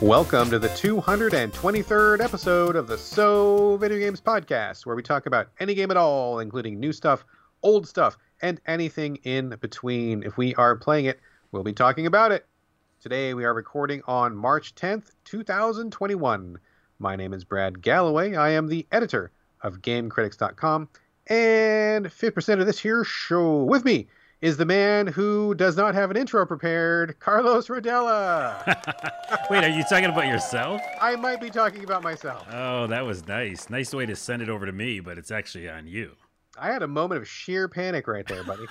Welcome to the 223rd episode of the So Video Games Podcast, where we talk about any game at all, including new stuff, old stuff, and anything in between. If we are playing it, we'll be talking about it. Today we are recording on March 10th, 2021. My name is Brad Gallaway. I am the editor of GameCritics.com, and 5% of this here show with me is the man who does not have an intro prepared, Carlos Rodela. Wait, are you talking about yourself? I might be talking about myself. Oh, that was nice. Nice way to send it over to me, but it's actually on you. I had a moment of sheer panic right there, buddy.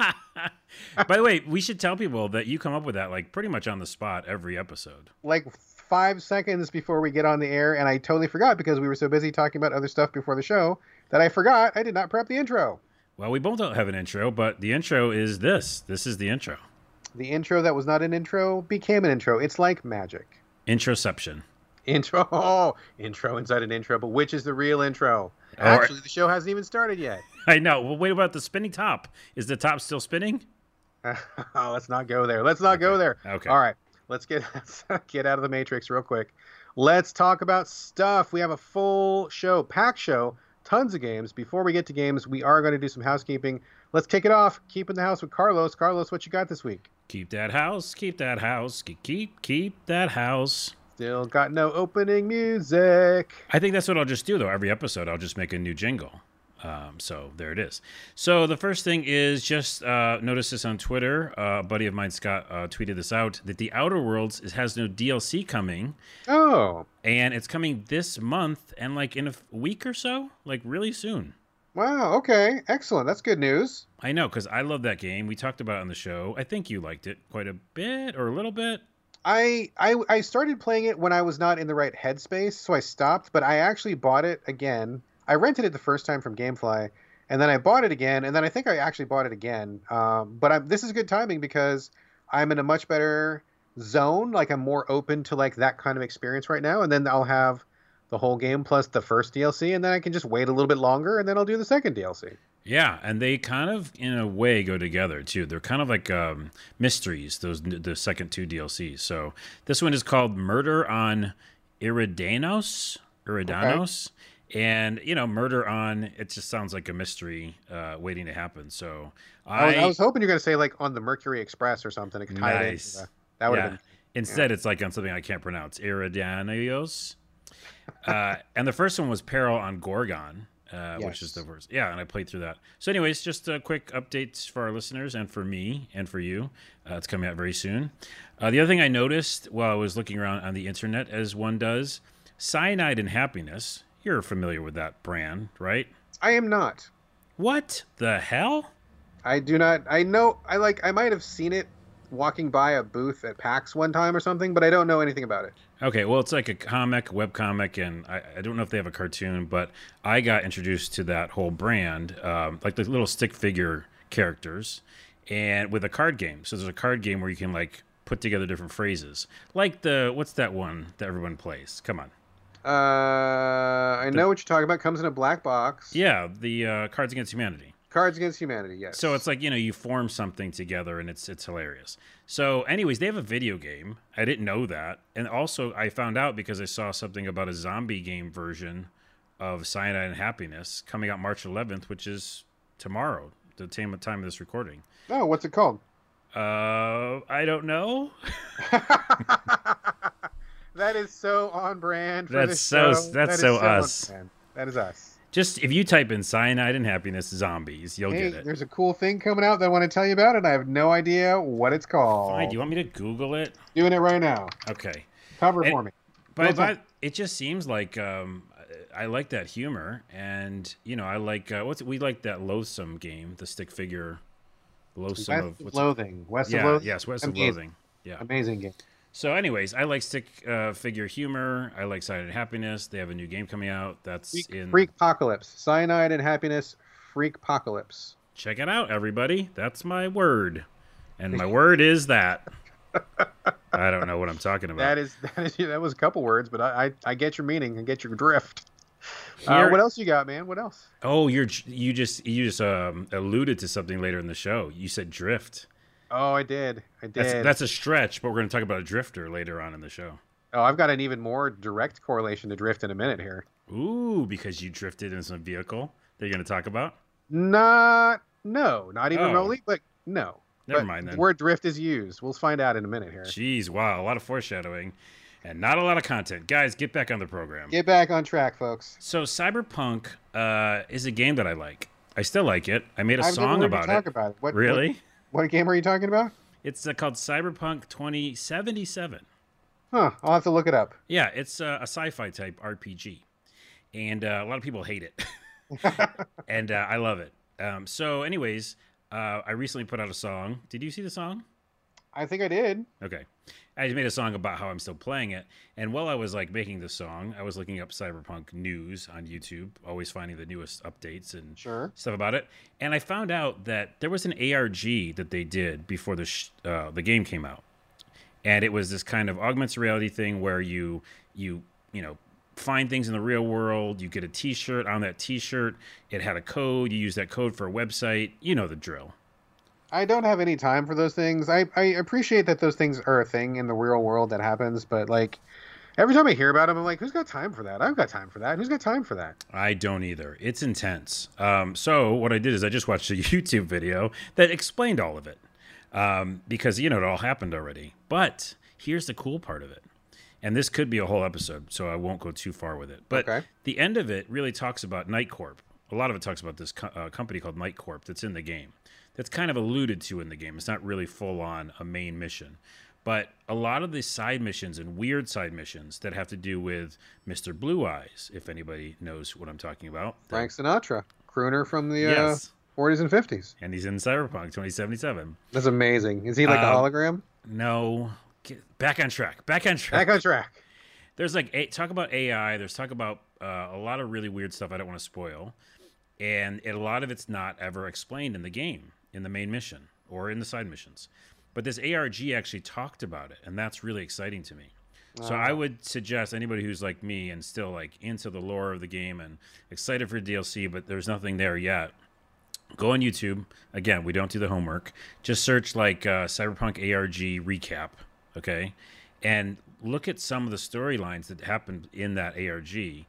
By the way, we should tell people that you come up with that like pretty much on the spot every episode. like five seconds before we get on the air, and I totally forgot because we were so busy talking about other stuff before the show that I forgot I did not prep the intro. Well, we both don't have an intro, but the intro is this. This is the intro. The intro that was not an intro became an intro. It's like magic. Introception. Intro, oh, intro inside an intro, but which is the real intro? Or- Actually, the show hasn't even started yet. I know. Well, wait about the spinning top. Is the top still spinning? oh, let's not go there. Let's not go there. Okay. All right. Let's get let's get out of the matrix real quick. Let's talk about stuff. We have a full show, pack show, tons of games. Before we get to games, we are going to do some housekeeping. Let's kick it off. Keep in the house with Carlos. Carlos, what you got this week? Keep that house. Keep that house. Keep keep keep that house. Still got no opening music. I think that's what I'll just do though. Every episode, I'll just make a new jingle. Um, so there it is. So the first thing is just uh, notice this on Twitter. Uh, a buddy of mine, Scott, uh, tweeted this out that the Outer Worlds is, has no DLC coming, Oh, and it's coming this month and like in a week or so, like really soon. wow. Okay, excellent. That's good news. I know because I love that game. We talked about it on the show. I think you liked it quite a bit or a little bit. I, I I started playing it when I was not in the right headspace, so I stopped. But I actually bought it again. I rented it the first time from GameFly, and then I bought it again, and then I think I actually bought it again. Um, but I'm, this is good timing because I'm in a much better zone. Like I'm more open to like that kind of experience right now, and then I'll have the whole game plus the first DLC, and then I can just wait a little bit longer, and then I'll do the second DLC. Yeah, and they kind of, in a way, go together too. They're kind of like um, mysteries. Those the second two DLCs. So this one is called Murder on Eridanos. Eridanos. And you know, murder on it just sounds like a mystery uh, waiting to happen. So I, was, I, was hoping you're going to say like on the Mercury Express or something. it Nice. the- that would yeah. have been Instead, it's like on something I can't pronounce. Eridanos. uh, and the first one was Peril on Gorgon, uh, which is the worst. Yeah, and I played through that. So, anyways, just a quick update for our listeners and for me and for you. Uh, it's coming out very soon. Uh, the other thing I noticed while I was looking around on the internet, as one does, Cyanide and Happiness. You're familiar with that brand, right? I am not. What the hell? I do not. I know. I like. I might have seen it walking by a booth at PAX one time or something, but I don't know anything about it. Okay, well, it's like a comic, web comic, and I, I don't know if they have a cartoon, but I got introduced to that whole brand, um, like the little stick figure characters, and with a card game. So there's a card game where you can like put together different phrases, like the what's that one that everyone plays? Come on, Uh, I know what you're talking about. Comes in a black box. yeah, the uh, Cards Against Humanity. Cards Against Humanity. Yes. So it's like you know you form something together and it's it's hilarious. So anyways, they have a video game. I didn't know that, and also I found out because I saw something about a zombie game version of Cyanide and Happiness coming out March 11th, which is tomorrow, the time time of this recording. Oh, what's it called? Uh, I don't know. that is so on brand. For That's so- show. that's That so on us. That is us. Just if you type in Cyanide and Happiness zombies, you'll Hey, get it. there's a cool thing coming out that I want to tell you about, and I have no idea what it's called. Fine. Do you want me to Google it? Doing it right now. Okay. Cover And- for me. But, Well but it just seems like um, I like that humor, and you know, I like uh, what's we like that loathsome game, the stick figure, loathsome West of of what's Loathing. West yeah, of Loathing. yes, West of Loathing. Yeah. Amazing game. So, anyways, I like stick uh, figure humor. I like Cyanide Happiness. They have a new game coming out. That's Freak, in. Freak Apocalypse. Cyanide and Happiness. Freakpocalypse. Check it out, everybody. That's my word, and my word is that. I don't know what I'm talking about. That is that is that was a couple words, but I I, I get your meaning and get your drift. Uh, what else you got, man? What else? Oh, you're you just you just um, alluded to something later in the show. You said drift. Oh, I did. I did. That's that's a stretch, but we're going to talk about a drifter later on in the show. Oh, I've got an even more direct correlation to drift in a minute here. Ooh, because you drifted in some vehicle that you're going to talk about? Not, no, not even Oh. remotely, but no. Never But mind then. The word drift is used. We'll find out in a minute here. Jeez, wow, a lot of foreshadowing and not a lot of content. Guys, get back on the program. Get back on track, folks. So, Cyberpunk uh, is a game that I like. I still like it. I made a I've song about it. about it. What, really? What, what game are you talking about? It's uh, called Cyberpunk 2077. Huh. I'll have to look it up. Yeah, it's uh, a sci-fi type RPG, and uh, a lot of people hate it, and uh, I love it. Um, so, anyways, uh, I recently put out a song. Did you see the song? I think I did. Okay. I made a song about how I'm still playing it. And while I was like making the song, I was looking up cyberpunk news on YouTube, always finding the newest updates and Sure. stuff about it. And I found out that there was an ARG that they did before the sh- uh, the game came out. And it was this kind of augmented reality thing where you you, you know, find things in the real world, you get a t-shirt, on that t-shirt it had a code, you use that code for a website, you know the drill. I don't have any time for those things. I, I appreciate that those things are a thing in the real world that happens, but like every time I hear about them, I'm like, who's got time for that? I've got time for that. Who's got time for that? I don't either. It's intense. Um, so what I did is I just watched a YouTube video that explained all of it um, because you know it all happened already. But here's the cool part of it, and this could be a whole episode, so I won't go too far with it. But Okay. the end of it really talks about Night Corp. A lot of it talks about this co- uh, company called Night Corp that's in the game. That's kind of alluded to in the game. It's not really full on a main mission. But a lot of the side missions and weird side missions that have to do with Mr. Blue Eyes, if anybody knows what I'm talking about. Frank Sinatra, crooner from the Yes. uh, 40s and 50s. and he's in Cyberpunk 2077. That's amazing. Is he like a Um, hologram? No, get back on track. Back on track. Back on track. There's like a, talk about AI. There's talk about uh, a lot of really weird stuff. I don't want to spoil, and a lot of it's not ever explained in the game, in the main mission, or in the side missions. But this ARG actually talked about it, and that's really exciting to me. So I would suggest anybody who's like me and still like into the lore of the game and excited for DLC, but there's nothing there yet. Go on YouTube. Again, we don't do the homework. Just search like uh, Cyberpunk ARG recap, okay, and look at some of the storylines that happened in that ARG,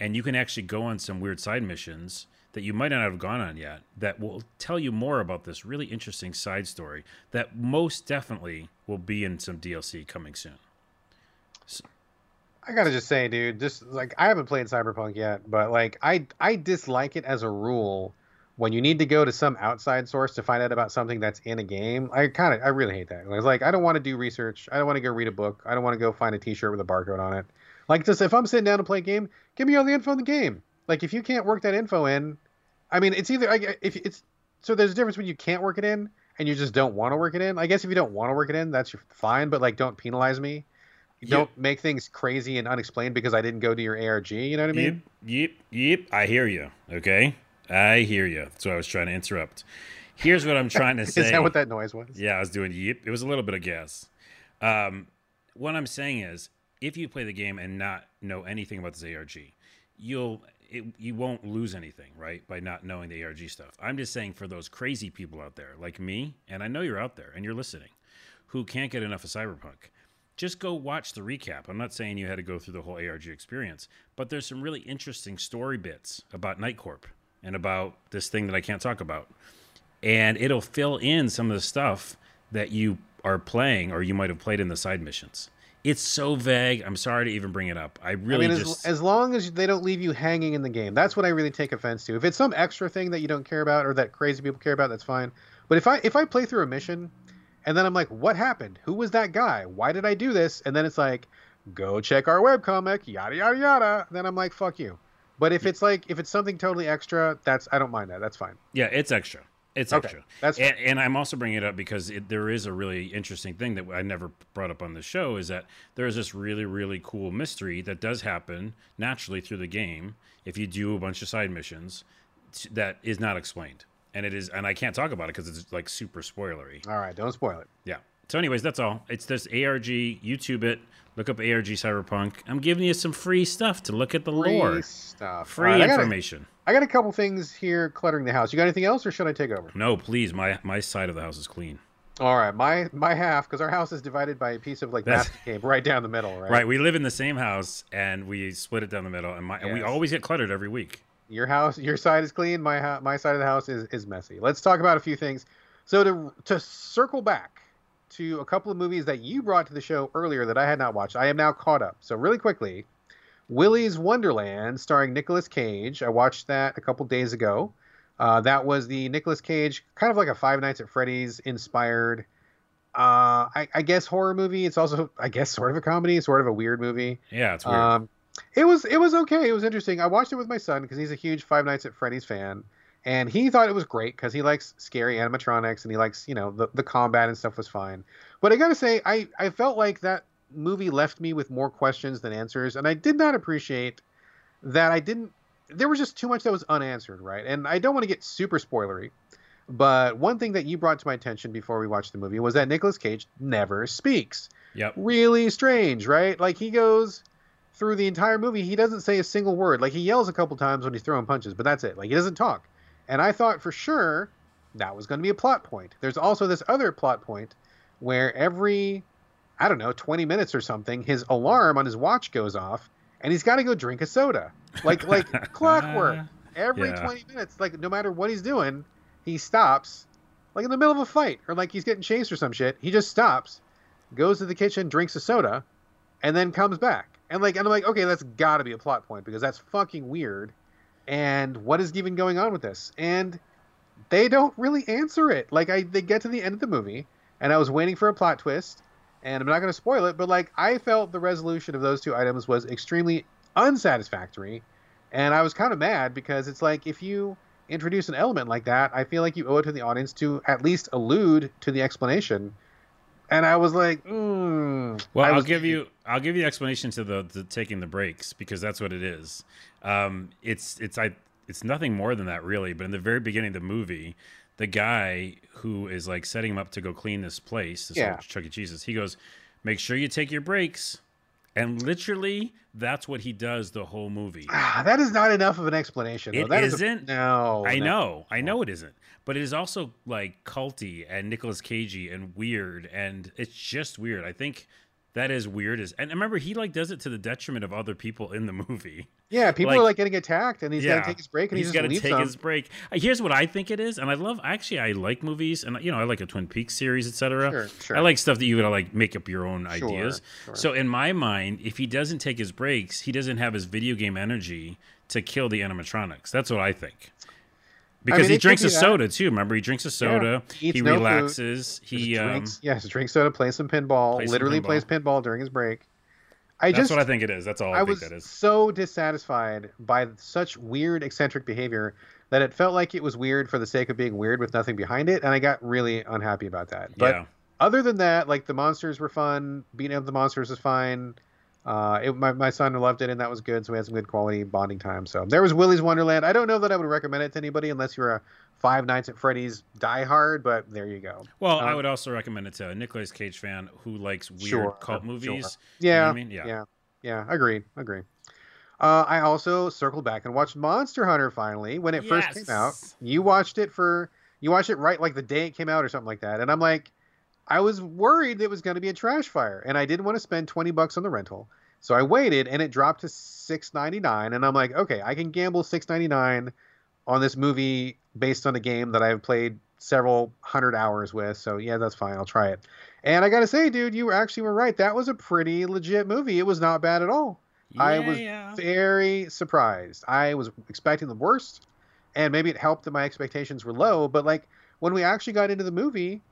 and you can actually go on some weird side missions that you might not have gone on yet that will tell you more about this really interesting side story that most definitely will be in some DLC coming soon. I gotta just say, dude, just like I haven't played Cyberpunk yet, but like I I dislike it as a rule when you need to go to some outside source to find out about something that's in a game. I kind of I really hate that. It's like I don't want to do research. I don't want to go read a book. I don't want to go find a T-shirt with a barcode on it. Like just if I'm sitting down to play a game, give me all the info in the game. Like if you can't work that info in, I mean, it's either I- if it's so there's a difference when you can't work it in and you just don't want to work it in. I guess if you don't want to work it in, that's fine. But like, don't penalize me. Yeah. Don't make things crazy and unexplained because I didn't go to your ARG. You know what I mean? Yep, yep, yep. I hear you. Okay, I hear you. That's what I was trying to interrupt. Here's what I'm trying to say. Is that what that noise was? Yeah, I was doing yep. It was a little bit of gas. Um, what I'm saying is, if you play the game and not know anything about this ARG, you'll it, you won't lose anything, right? By not knowing the ARG stuff. I'm just saying for those crazy people out there, like me, and I know you're out there and you're listening, who can't get enough of Cyberpunk. Just go watch the recap. I'm not saying you had to go through the whole ARG experience, but there's some really interesting story bits about Night Corp and about this thing that I can't talk about and it'll fill in some of the stuff that you are playing or you might have played in the side missions. It's so vague. I'm sorry to even bring it up. I really I mean, just as, as long as they don't leave you hanging in the game, that's what I really take offense to. If it's some extra thing that you don't care about or that crazy people care about, that's fine. But if I if I play through a mission and then I'm like, what happened? Who was that guy? Why did I do this? And then it's like, go check our webcomic, yada yada yada. Then I'm like, fuck you. But if it's like if it's something totally extra, that's I don't mind that. That's fine. yeah, it's extra. It's Okay, extra. that's and, and I'm also bringing it up because it, there is a really interesting thing that I never brought up on the show is that there is this really really cool mystery that does happen naturally through the game if you do a bunch of side missions that is not explained. And it is, and I can't talk about it because it's like super spoilery. All right, don't spoil it. Yeah. So, anyways, that's all. It's this ARG. YouTube it. Look up ARG Cyberpunk. I'm giving you some free stuff to look at the lore. Free lore. stuff. Free right, I got a- information. I got a couple things here cluttering the house. You got anything else, or should I take over? No, please. My my side of the house is clean. All right, my my half because our house is divided by a piece of like That's- masking tape right down the middle, right? Right. We live in the same house and we split it down the middle, and my and we always get cluttered every week. Your house, your side is clean. My my side of the house is is messy. Let's talk about a few things. So to to circle back to a couple of movies that you brought to the show earlier that I had not watched, I am now caught up. So really quickly, Willy's Wonderland, starring Nicolas Cage. I watched that a couple days ago. Uh, that was the Nicolas Cage, kind of like a Five Nights at Freddy's inspired. Uh, I, I guess horror movie. It's also, I guess, sort of a comedy, sort of a weird movie. Yeah, it's weird. Um, it was it was okay. It was interesting. I watched it with my son because he's a huge Five Nights at Freddy's fan, and he thought it was great because he likes scary animatronics and he likes you know the the combat and stuff was fine. But I gotta say, I I felt like that movie left me with more questions than answers, and I did not appreciate that. I didn't. There was just too much that was unanswered, right? And I don't want to get super spoilery. But one thing that you brought to my attention before we watched the movie was that Nicolas Cage never speaks yep. really strange, right? Like he goes through the entire movie, he doesn't say a single word. Like he yells a couple times when he's throwing punches, but that's it. Like he doesn't talk. And I thought for sure that was going to be a plot point. There's also this other plot point where every I don't know, 20 minutes or something, his alarm on his watch goes off and he's got to go drink a soda. Like like clockwork. Uh, every Yeah. 20 minutes, like no matter what he's doing, he stops like in the middle of a fight or like he's getting chased or some shit. He just stops, goes to the kitchen, drinks a soda, and then comes back. And like and I'm like, okay, that's got to be a plot point because that's fucking weird. And what is even going on with this? And they don't really answer it. Like I they get to the end of the movie and I was waiting for a plot twist and I'm not going to spoil it, but like I felt the resolution of those two items was extremely unsatisfactory and I was kind of mad because it's like if you introduce an element like that, I feel like you owe it to the audience to at least allude to the explanation. And I was like, mm. Well, I I'll give you I'll give you the explanation to the, the taking the breaks because that's what it is. Um, it's it's I it's nothing more than that really. But in the very beginning of the movie, the guy who is like setting him up to go clean this place, this Yeah. Chuck E. Cheese's, he goes, "Make sure you take your breaks," and literally that's what he does the whole movie. Ah, that is not enough of an explanation. Though. It That is a- isn't? no, I no. know, I know it isn't, but it is also like culty and Nicolas Cagey and weird, and it's just weird. I think that is weird. As and remember, he like does it to the detriment of other people in the movie. Yeah, people Like- are like getting attacked, and he's got Yeah. to take his break, and he's he gotta take them. his break. Uh, Here's what I think it is, and I love. Actually, I like movies, and you know, I like a Twin Peaks series, etc. Sure, sure. I like stuff that you gotta like make up your own Sure, ideas. sure. So in my mind, if he doesn't take his breaks, he doesn't have his video game energy to kill the animatronics. That's what I think. Because mean, he drinks be a soda too. Remember, he drinks a soda. He he no food. relaxes. He um, drinks, yes, drinks soda, plays some pinball. Plays some literally pinball. plays pinball during his break. I that's just, what I think it is. That's all I, I think was that is. so dissatisfied by such weird, eccentric behavior that it felt like it was weird for the sake of being weird with nothing behind it, and I got really unhappy about that. But yeah. other than that, like the monsters were fun. Beating up the monsters was fine. Uh, it, my my son loved it, and that was good. So we had some good quality bonding time. So there was Willy's Wonderland. I don't know that I would recommend it to anybody unless you're a Five Nights at Freddy's diehard, but there you go. Well, I Um, would also recommend it to a Nicolas Cage fan who likes weird Sure, cult sure. movies. You know Yeah, I mean? Yeah. yeah, yeah. Agreed, agreed. Uh, I also circled back and watched Monster Hunter finally when it first came out. You watched it for you watched it right like the day it came out or something like that, and I'm like, I was worried it was going to be a trash fire, and I didn't want to spend twenty bucks on the rental, so I waited, and it dropped to six ninety nine, and I'm like, okay, I can gamble six ninety nine on this movie based on a game that I've played several hundred hours with, so yeah, that's fine, I'll try it. And I gotta say, dude, you actually were right. That was a pretty legit movie. It was not bad at all. Yeah, I was Yeah. very surprised. I was expecting the worst, and maybe it helped that my expectations were low. But like when we actually got into the movie,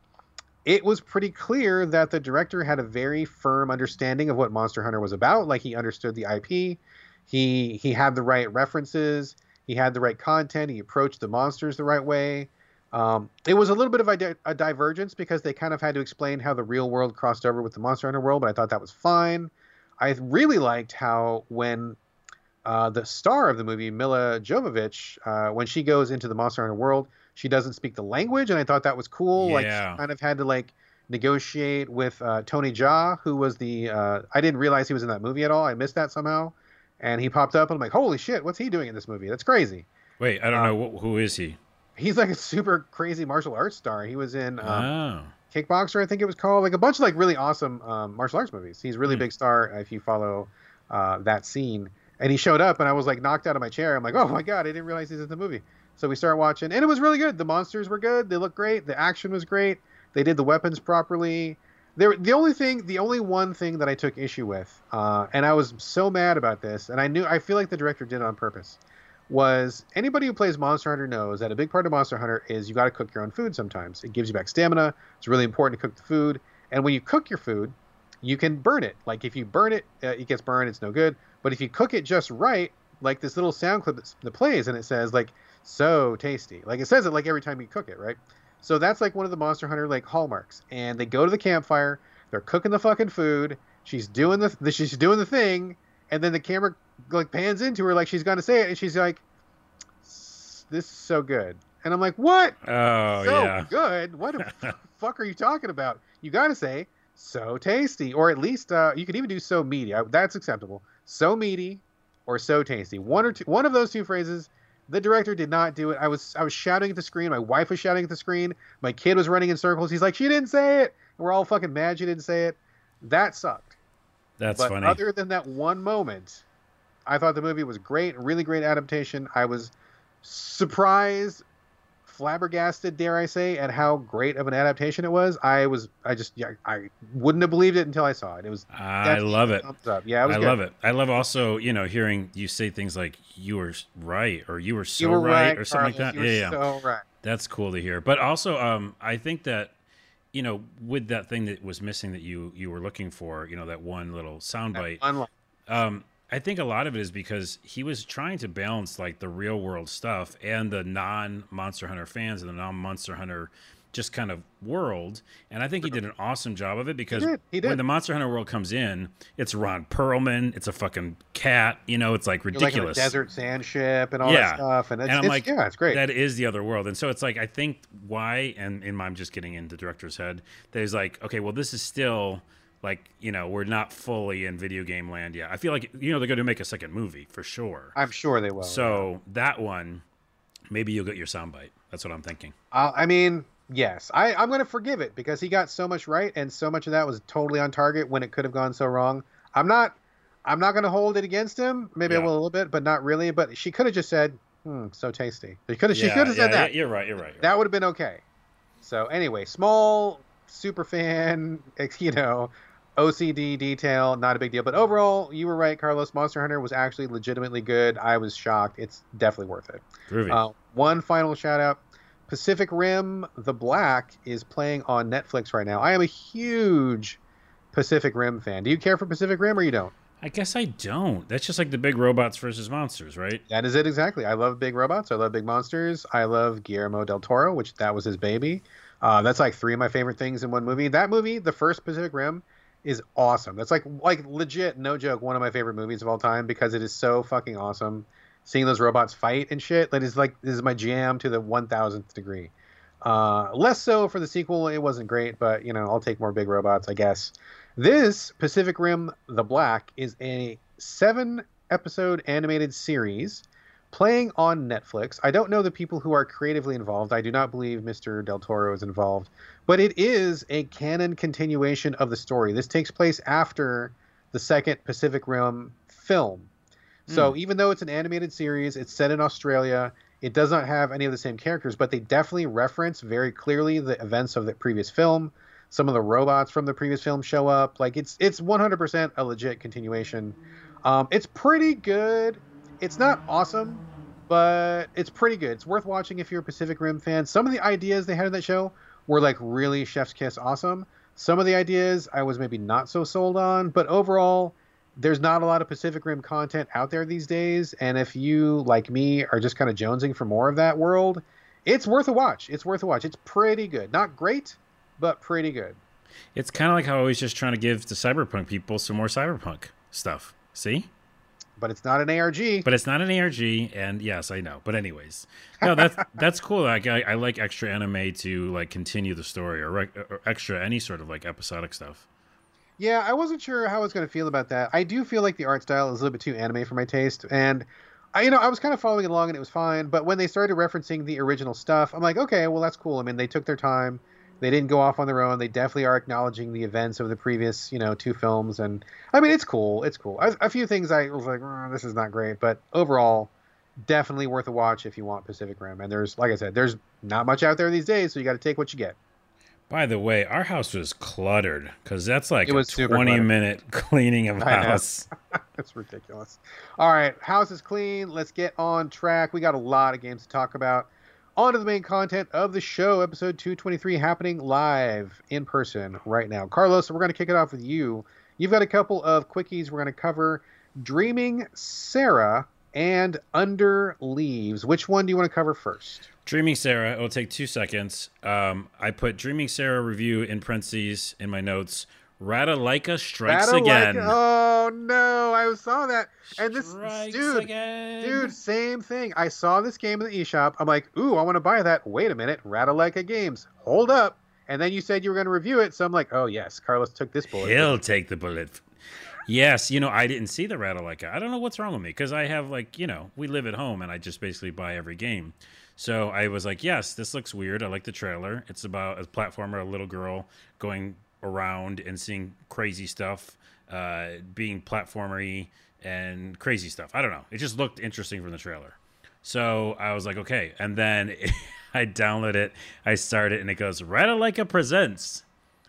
it was pretty clear that the director had a very firm understanding of what Monster Hunter was about. Like he understood the IP, he he had the right references, he had the right content, he approached the monsters the right way. Um, it was a little bit of a, di- a divergence because they kind of had to explain how the real world crossed over with the Monster Hunter world, but I thought that was fine. I really liked how when uh, the star of the movie, Milla Jovovich, uh, when she goes into the Monster Hunter world, she doesn't speak the language, and I thought that was cool. Like Yeah. she kind of had to like negotiate with uh, Tony Jaa, who was the uh, I didn't realize he was in that movie at all. I missed that somehow, and he popped up, and I'm like, holy shit, what's he doing in this movie? That's crazy. Wait, I don't Uh, know wh- who is he. He's like a super crazy martial arts star. He was in um, oh, Kickboxer, I think it was called. Like a bunch of like really awesome um, martial arts movies. He's a really Hmm. big star if you follow uh, that scene. And he showed up, and I was like knocked out of my chair. I'm like, oh my god, I didn't realize he's in the movie. So we started watching, and it was really good. The monsters were good. They looked great. The action was great. They did the weapons properly. There, the only thing, the only one thing that I took issue with, uh, and I was so mad about this, and I knew, I feel like the director did it on purpose, was anybody who plays Monster Hunter knows that a big part of Monster Hunter is you got to cook your own food sometimes. It gives you back stamina. It's really important to cook the food, and when you cook your food, you can burn it. Like if you burn it, uh, it gets burned. It's no good. But if you cook it just right, like this little sound clip that plays, and it says like so tasty. Like it says it like every time you cook it, right? So that's like one of the Monster Hunter like hallmarks. And they go to the campfire. They're cooking the fucking food. She's doing the, the she's doing the thing, and then the camera like pans into her like she's gonna say it, and she's like, "This is so good." And I'm like, "What? Oh so yeah. good? What the fuck are you talking about? You gotta say so tasty, or at least uh, you could even do so meaty. I, that's acceptable. So meaty, or so tasty. One or two, one of those two phrases. The director did not do it. I was I was shouting at the screen. My wife was shouting at the screen. My kid was running in circles. He's like, "She didn't say it." And we're all fucking mad she didn't say it. That sucked. That's but funny. other than that one moment, I thought the movie was great. Really great adaptation. I was surprised, flabbergasted, dare I say, at how great of an adaptation it was. I was, I just, yeah, I wouldn't have believed it until I saw it. It was. I love it. Yeah, it was I good. love it. I love also, you know, hearing you say things like "you were right" or "you were so You were right" right, or something Carlos. like that. Yeah, yeah. So right. That's cool to hear. But also, um, I think that you know, with that thing that was missing that you you were looking for, you know, that one little soundbite. Um, I think a lot of it is because he was trying to balance like the real world stuff and the non Monster Hunter fans and the non Monster Hunter just kind of world. And I think he did an awesome job of it because did. He did. when the Monster Hunter world comes in, it's Ron Perlman, it's a fucking cat, you know, it's like You're like ridiculous. desert sand ship and all Yeah. that stuff, and, it's, And I'm it's- like, yeah, it's great. That is the other world. And so it's like, I think why, and, and I'm just getting into director's head, there's like, okay, well, this is still like, you know, we're not fully in video game land yet. I feel like, you know, they're going to make a second movie for sure. I'm sure they will. so that one, maybe you'll get your soundbite. That's what I'm thinking. Uh, I mean, yes, I, I'm going to forgive it because he got so much right, and so much of that was totally on target when it could have gone so wrong. I'm not, I'm not going to hold it against him. Maybe I Yeah. will a little bit, but not really. But she could have just said, "Hmm, so tasty." She could have, she Yeah, could have said yeah, that. You're right. You're right. you're That would have been okay. So anyway, small super fan, you know, OCD detail, not a big deal. But overall, you were right, Carlos. Monster Hunter was actually legitimately good. I was shocked. It's definitely worth it. Groovy. Uh, one final shout out Pacific Rim The Black is playing on Netflix right now. I am a huge Pacific Rim fan. Do you care for Pacific Rim or you don't? I guess I don't. That's just like the big robots versus monsters, right? That is it exactly. I love big robots. I love big monsters. I love Guillermo del Toro, which that was his baby. Uh, that's like three of my favorite things in one movie. That movie, the first Pacific Rim, is awesome. That's like like legit, no joke, one of my favorite movies of all time because it is so fucking awesome. Seeing those robots fight and shit, that is like this is my jam to the one thousandth degree. Uh, less so for the sequel. It wasn't great, but you know I'll take more big robots, I guess. This Pacific Rim: The Black is a seven episode animated series playing on Netflix. I don't know the people who are creatively involved. I do not believe Mr. Del Toro is involved, but it is a canon continuation of the story. This takes place after the second Pacific Rim film. So even though it's an animated series, it's set in Australia. It does not have any of the same characters, but they definitely reference very clearly the events of the previous film. Some of the robots from the previous film show up. Like it's it's 100% a legit continuation. Um, it's pretty good. It's not awesome, but it's pretty good. It's worth watching if you're a Pacific Rim fan. Some of the ideas they had in that show were like really chef's kiss awesome. Some of the ideas I was maybe not so sold on, but overall, there's not a lot of Pacific Rim content out there these days. And if you, like me, are just kind of jonesing for more of that world, it's worth a watch. It's worth a watch. It's pretty good. Not great, but pretty good. It's kind of like how I was just trying to give the cyberpunk people some more cyberpunk stuff. See? But it's not an ARG. But it's not an ARG, and yes, I know. But anyways, no, that's that's cool. Like I, I like extra anime to like continue the story, or, rec- or extra any sort of like episodic stuff. Yeah, I wasn't sure how I was going to feel about that. I do feel like the art style is a little bit too anime for my taste, and I, you know, I was kind of following along and it was fine. But when they started referencing the original stuff, I'm like, okay, well that's cool. I mean, they took their time, They didn't go off on their own. They definitely are acknowledging the events of the previous, you know, two films. And I mean, it's cool. It's cool. A, a few things I was like, oh, this is not great, but overall, definitely worth a watch if you want Pacific Rim. And there's, like I said, there's not much out there these days, so you got to take what you get. By the way, our house was cluttered because that's like it was a 20 minute cleaning of house. That's ridiculous. All right, house is clean. Let's get on track. We got a lot of games to talk about. On to the main content of the show, episode 223, happening live in person right now. Carlos, we're going to kick it off with you. You've got a couple of quickies we're going to cover Dreaming Sarah and Under Leaves. Which one do you want to cover first? Dreaming Sarah, it'll take two seconds. Um, I put Dreaming Sarah review in parentheses in my notes. Ratalaika strikes again. Oh no, I saw that. And this strikes dude, again. dude, same thing. I saw this game in the eShop. I'm like, ooh, I want to buy that. Wait a minute, Ratalaika Games. Hold up. And then you said you were going to review it, so I'm like, oh yes, Carlos took this bullet. He'll take the bullet. Yes, you know, I didn't see the Ratalaika. I don't know what's wrong with me because I have like, you know, we live at home and I just basically buy every game. So I was like, yes, this looks weird. I like the trailer. It's about a platformer, a little girl going around and seeing crazy stuff, uh, being platformery and crazy stuff. I don't know. It just looked interesting from the trailer. So I was like, okay. And then I download it, I start it, and it goes, Ratalaika Presents.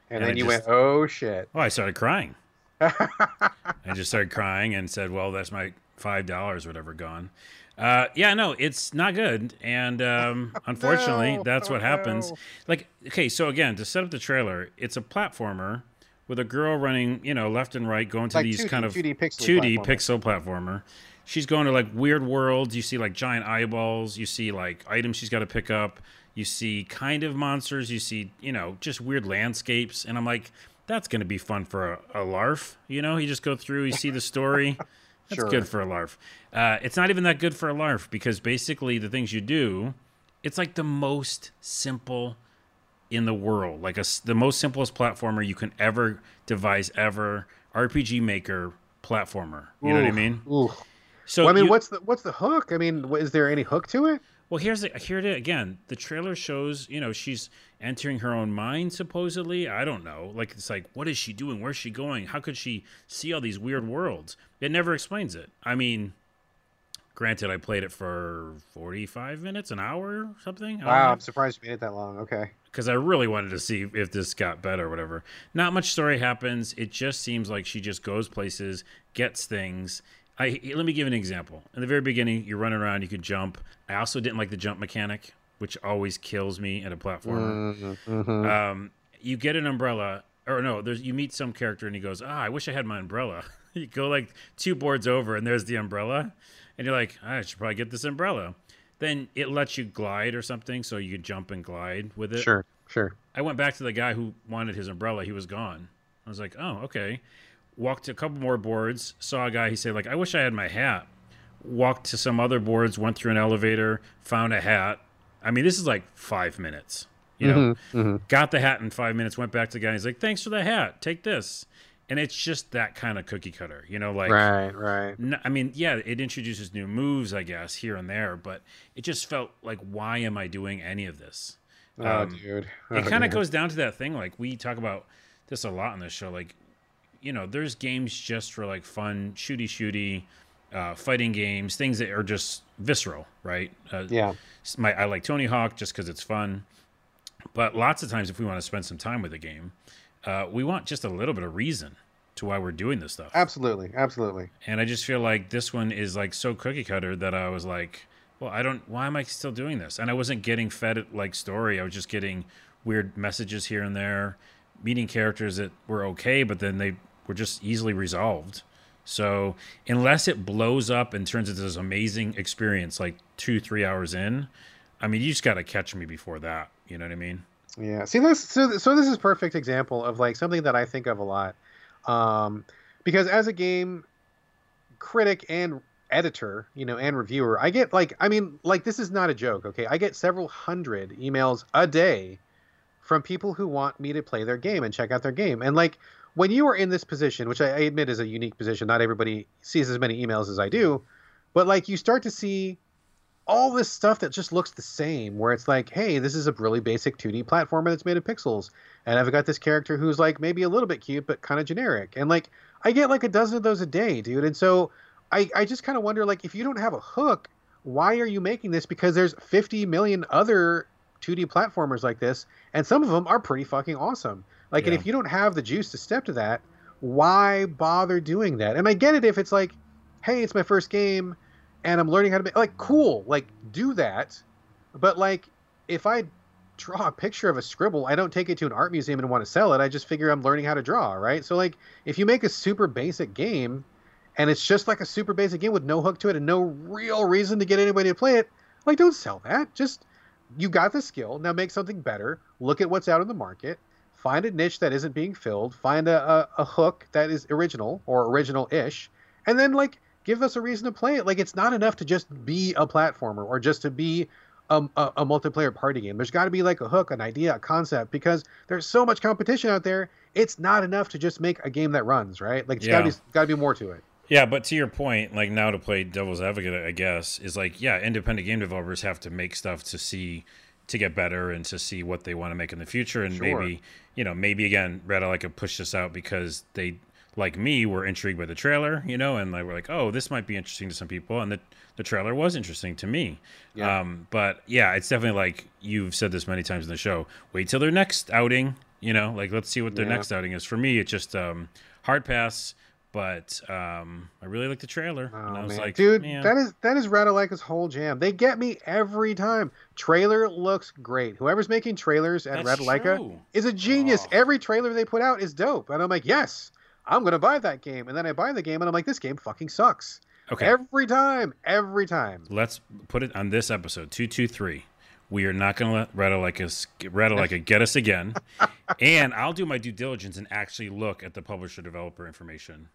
And, and then you just, went, oh shit. Oh, I started crying. I just started crying and said, well, that's my $5 whatever gone. Uh, yeah, no, it's not good, and um, unfortunately, no, that's what happens. Like, okay, so again, to set up the trailer, it's a platformer with a girl running, you know, left and right, going to like these 2D, kind of 2D, pixel, 2D platformer. pixel platformer. She's going to like weird worlds. You see like giant eyeballs. You see like items she's got to pick up. You see kind of monsters. You see, you know, just weird landscapes. And I'm like, that's going to be fun for a, a larf. You know, you just go through, you see the story. That's sure. good for a larf. Uh, it's not even that good for a larf because basically the things you do, it's like the most simple in the world, like a, the most simplest platformer you can ever devise ever. RPG Maker platformer. You ooh, know what I mean? Ooh. So well, I mean, you, what's the what's the hook? I mean, is there any hook to it? Well, here's the, here it is again. The trailer shows, you know, she's entering her own mind supposedly. I don't know. Like it's like, what is she doing? Where's she going? How could she see all these weird worlds? It never explains it. I mean, granted, I played it for forty-five minutes, an hour, or something. Wow, I'm surprised you made it that long. Okay. Because I really wanted to see if this got better or whatever. Not much story happens. It just seems like she just goes places, gets things, I let me give an example. In the very beginning, you're running around, you could jump. I also didn't like the jump mechanic, which always kills me at a platformer. Mm-hmm. Um, you get an umbrella, or no, there's you meet some character and he goes, "Ah, I wish I had my umbrella." you go like two boards over, and there's the umbrella, and you're like, "I should probably get this umbrella." Then it lets you glide or something, so you can jump and glide with it. Sure, sure. I went back to the guy who wanted his umbrella. He was gone. I was like, "Oh, okay." Walked to a couple more boards, saw a guy. He said, like, I wish I had my hat. Walked to some other boards, went through an elevator, found a hat. I mean, this is like five minutes. You know, mm-hmm, mm-hmm. got the hat in five minutes. Went back to the guy. He's like, "Thanks for the hat. Take this." And it's just that kind of cookie cutter, you know, like right, right. I mean, yeah, it introduces new moves, I guess, here and there, but it just felt like, why am I doing any of this? Oh, um, dude. Oh, it kind of goes down to that thing. Like we talk about this a lot on this show. Like you know, there's games just for like fun, shooty shooty, uh, fighting games, things that are just visceral, right? Uh, yeah. My, I like Tony Hawk just because it's fun. But lots of times, if we want to spend some time with a game, uh, we want just a little bit of reason to why we're doing this stuff. Absolutely, absolutely. And I just feel like this one is like so cookie cutter that I was like, well, I don't. Why am I still doing this? And I wasn't getting fed like story. I was just getting weird messages here and there, meeting characters that were okay, but then they were just easily resolved. So unless it blows up and turns into this amazing experience, like two, three hours in, I mean, you just got to catch me before that. You know what I mean? Yeah. See, this so so this is perfect example of like something that I think of a lot, um, because as a game critic and editor, you know, and reviewer, I get like, I mean, like this is not a joke. Okay, I get several hundred emails a day from people who want me to play their game and check out their game, and like when you are in this position, which I, I admit is a unique position, not everybody sees as many emails as I do, but like you start to see all this stuff that just looks the same where it's like hey this is a really basic 2d platformer that's made of pixels and i've got this character who's like maybe a little bit cute but kind of generic and like i get like a dozen of those a day dude and so i i just kind of wonder like if you don't have a hook why are you making this? Because there's 50 million other 2d platformers like this and some of them are pretty fucking awesome like and if you don't have the juice to step to that why bother doing that and i get it if it's like hey it's my first game and I'm learning how to make like cool, like do that. But like if I draw a picture of a scribble, I don't take it to an art museum and want to sell it. I just figure I'm learning how to draw, right? So like if you make a super basic game and it's just like a super basic game with no hook to it and no real reason to get anybody to play it, like don't sell that. Just you got the skill, now make something better. Look at what's out in the market. Find a niche that isn't being filled. Find a, a, a hook that is original or original-ish, and then like give us a reason to play it. Like it's not enough to just be a platformer or just to be a, a, a multiplayer party game. There's got to be like a hook, an idea, a concept because there's so much competition out there. It's not enough to just make a game that runs, right? Like it's got Yeah. to be got to be more to it. Yeah, but to your point, like now to play devil's advocate, I guess, is like, yeah, independent game developers have to make stuff to see to get better and to see what they want to make in the future. And Sure. maybe, you know, maybe again, Red I could push this out because they like me were intrigued by the trailer, you know, and like we're like, oh, this might be interesting to some people, and the the trailer was interesting to me. Yeah. Um, but yeah, it's definitely like you've said this many times in the show. Wait till their next outing, you know, like let's see what their Yeah. next outing is. For me, it's just um, hard pass. But um, I really like the trailer, Oh and I was man, like, dude, man, that is that is Ratalaika's whole jam. They get me every time. Trailer looks great. Whoever's making trailers at That's true. is a genius. Oh. Every trailer they put out is dope, and I'm like, yes, I'm gonna buy that game. And then I buy the game, and I'm like, this game fucking sucks. okay. Every time, every time. let's put it on this episode two two three. We are not going to let Ratalaika Radalaika get us again, and I'll do my due diligence and actually look at the publisher developer information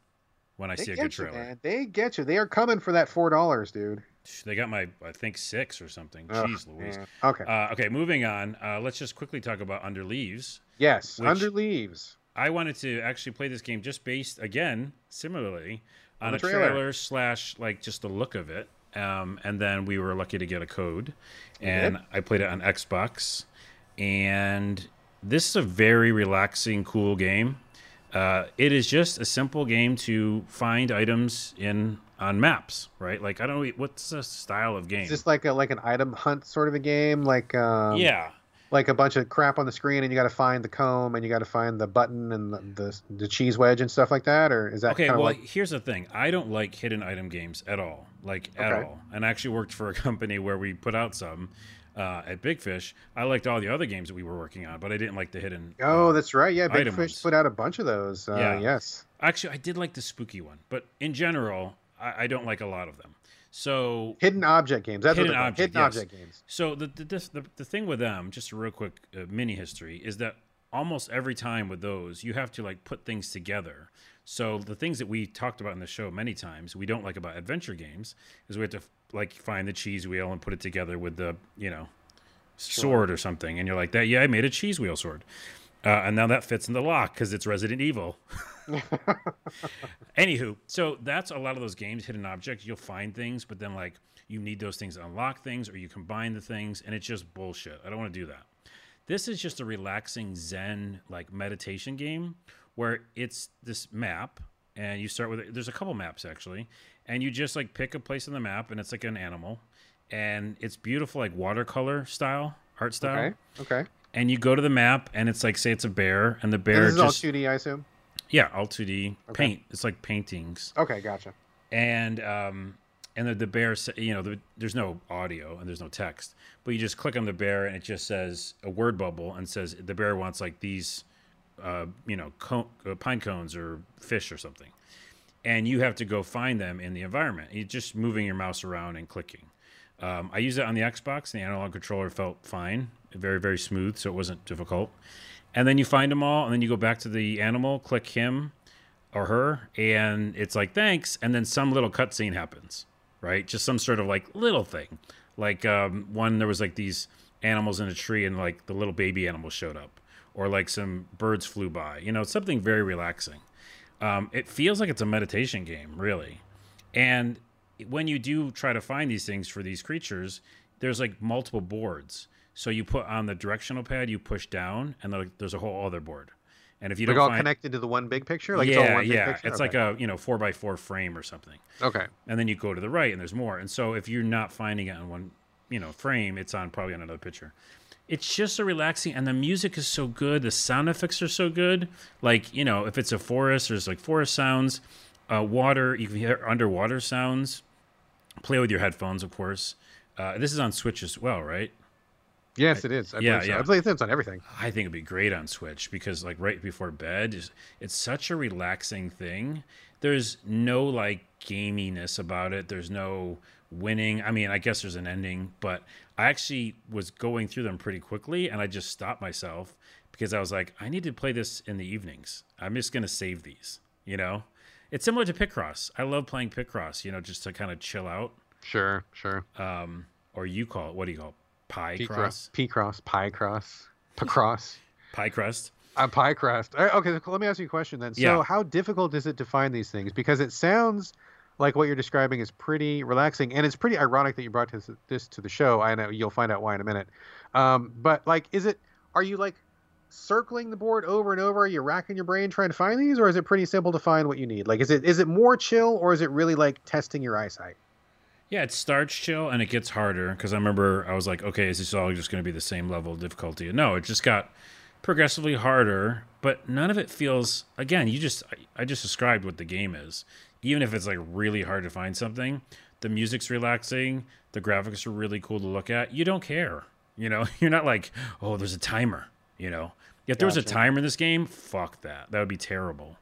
when I They see a good you, trailer. man. They get you. They are coming for that four dollars, dude. They got my I think six or something. Jeez Louise. man. Okay. Uh, okay, moving on. Uh, let's just quickly talk about Under Leaves. yes. Under leaves. I wanted to actually play this game just based again, similarly, on, On a trailer. trailer. slash like just the look of it. Um, and then we were lucky to get a code, and did? I played it on Xbox. And this is a very relaxing, cool game. Uh, it is just a simple game to find items in on maps, right? Like I don't know what's the style of game. This like a like an item hunt sort of a game? Like um, yeah, like a bunch of crap on the screen, and you got to find the comb, and you got to find the button and the, the the cheese wedge and stuff like that, or is that Okay, well, like here's the thing. I don't like hidden item games at all, like at Okay. all. And I actually worked for a company where we put out some uh, at Big Fish. I liked all the other games that we were working on, but I didn't like the hidden. Oh, uh, that's right. Yeah, Big item Fish put out a bunch of those. Uh, Yeah. Yes. actually, I did like the spooky one, but in general, I, I don't like a lot of them. So Hidden object games. That's Hidden what they're called. object, Hidden yes. object games. So the the, this, the the thing with them, just a real quick uh, mini history, is that almost every time with those, you have to like put things together. So the things that we talked about in the show many times, we don't like about adventure games, is we have to like find the cheese wheel and put it together with the you know sword or something, and you're like that. Yeah, I made a cheese wheel sword. Uh, and now that fits in the lock because it's Resident Evil. Anywho, so that's a lot of those games, hidden objects. You'll find things, but then like you need those things to unlock things, or you combine the things, and it's just bullshit. I don't want to do that. This is just a relaxing Zen like meditation game where it's this map, and you start with there's a couple maps actually, and you just like pick a place on the map, and it's like an animal, and it's beautiful like watercolor style art style, Okay. Okay. and you go to the map, and it's like say it's a bear, and the And bear this is all 2D, I assume. yeah, all 2D paint. It's like paintings Okay, gotcha. and um, and the, the bear, you know, the, there's no audio and there's no text, but you just click on the bear and it just says a word bubble and says the bear wants like these, uh, you know, co- uh, pine cones or fish or something, and you have to go find them in the environment. You're just moving your mouse around and clicking. Um, I used it on the Xbox. and The analog controller felt fine, very very smooth, so it wasn't difficult. And then you find them all, and then you go back to the animal, click him or her, and it's like thanks, and then some little cutscene happens, right? Just some sort of like little thing, like um, one there was like these animals in a tree, and like the little baby animals showed up, or like some birds flew by. You know, it's something very relaxing. Um, it feels like it's a meditation game, really, and when you do try to find these things for these creatures, there's like multiple boards. So you put on the directional pad, you push down, and there's a whole other board. And if you like don't all find, connected to the one big picture, like yeah, it's all one big yeah, picture? it's Okay. like a you know four by four frame or something. okay. And then you go to the right, and there's more. And so if you're not finding it on one, you know, frame, it's on probably on another picture. It's just so relaxing, and the music is so good. The sound effects are so good. Like you know, if it's a forest, there's like forest sounds, uh, water. You can hear underwater sounds. Play with your headphones, of course. Uh, this is on Switch as well, right? Yes, it is. I yeah, so. yeah. I believe it's on everything. I think it'd be great on Switch because like right before bed, is- it's such a relaxing thing. There's no like gaminess about it. There's no winning. I mean, I guess there's an ending, but I actually was going through them pretty quickly and I just stopped myself because I was like, I need to play this in the evenings. I'm just gonna save these, you know? It's similar to Picross. I love playing Picross, you know, just to kind of chill out. Sure, sure. Um, or you call it what do you call it? Pie cross? P cross, pie cross, P cross. Pie crust? Uh, pie crust. Uh, Okay, so let me ask you a question then. So, Yeah. how difficult is it to find these things? Because it sounds like what you're describing is pretty relaxing, and it's pretty ironic that you brought this, this to the show. I know you'll find out why in a minute. Um, but like, is it? Are you like circling the board over and over? Are you racking your brain trying to find these, or is it pretty simple to find what you need? Like, is it is it more chill, or is it really like testing your eyesight? Yeah, it starts chill and it gets harder because I remember I was like, okay, is this all just going to be the same level of difficulty? And no, it just got progressively harder, but none of it feels. Again, you just I, I just described what the game is. Even if it's like really hard to find something, the music's relaxing, the graphics are really cool to look at. You don't care, you know. You're not like, oh, there's a timer, you know. If there was a timer in this game, fuck that. That would be terrible.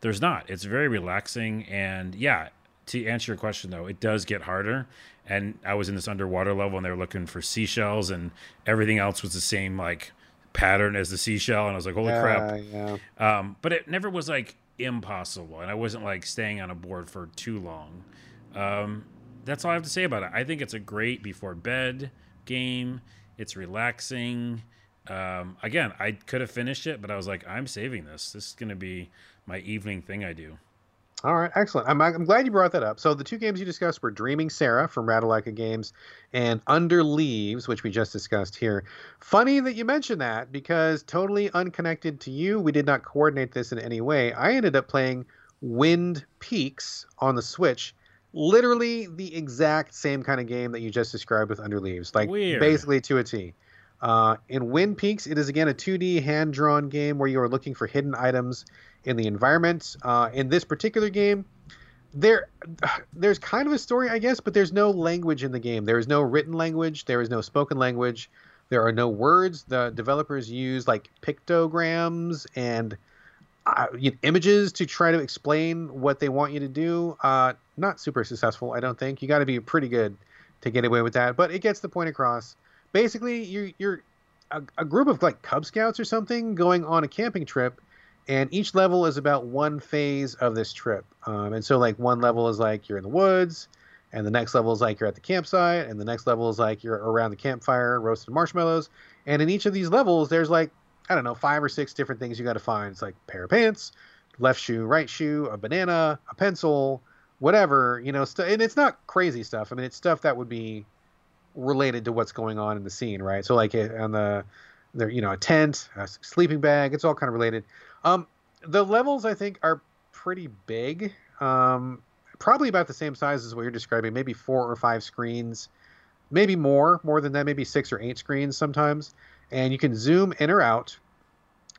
There's not. It's very relaxing, and yeah. To answer your question though, it does get harder. And I was in this underwater level, and they were looking for seashells, and everything else was the same like pattern as the seashell. And I was like, holy crap! Uh, yeah. Um, but it never was like impossible, and I wasn't like staying on a board for too long. Um, that's all I have to say about it. I think it's a great before bed game. It's relaxing. Um, again, I could have finished it, but I was like, I'm saving this. This is going to be my evening thing I do. All right, excellent. I'm, I'm glad you brought that up. So the two games you discussed were Dreaming Sarah from Ratalaika Games and Under Leaves, which we just discussed here. Funny that you mentioned that because totally unconnected to you, we did not coordinate this in any way. I ended up playing Wind Peaks on the Switch. Literally the exact same kind of game that you just described with Under Leaves, like Weird. basically to a T. Uh, in Wind Peaks, it is again a 2D hand drawn game where you are looking for hidden items in the environment. Uh, in this particular game, there there's kind of a story, I guess, but there's no language in the game. There is no written language. There is no spoken language. There are no words. The developers use like pictograms and uh, images to try to explain what they want you to do. Uh, not super successful, I don't think. You got to be pretty good to get away with that, but it gets the point across. Basically, you're you're a, a group of like Cub Scouts or something going on a camping trip, and each level is about one phase of this trip. Um, and so, like one level is like you're in the woods, and the next level is like you're at the campsite, and the next level is like you're around the campfire roasting marshmallows. And in each of these levels, there's like I don't know five or six different things you got to find. It's like pair of pants, left shoe, right shoe, a banana, a pencil, whatever you know. St- and it's not crazy stuff. I mean, it's stuff that would be related to what's going on in the scene, right? So like uh, on the there, you know, a tent, a sleeping bag, it's all kind of related. Um, the levels I think are pretty big. Um, probably about the same size as what you're describing, maybe four or five screens, maybe more, more than that, maybe six or eight screens sometimes. And you can zoom in or out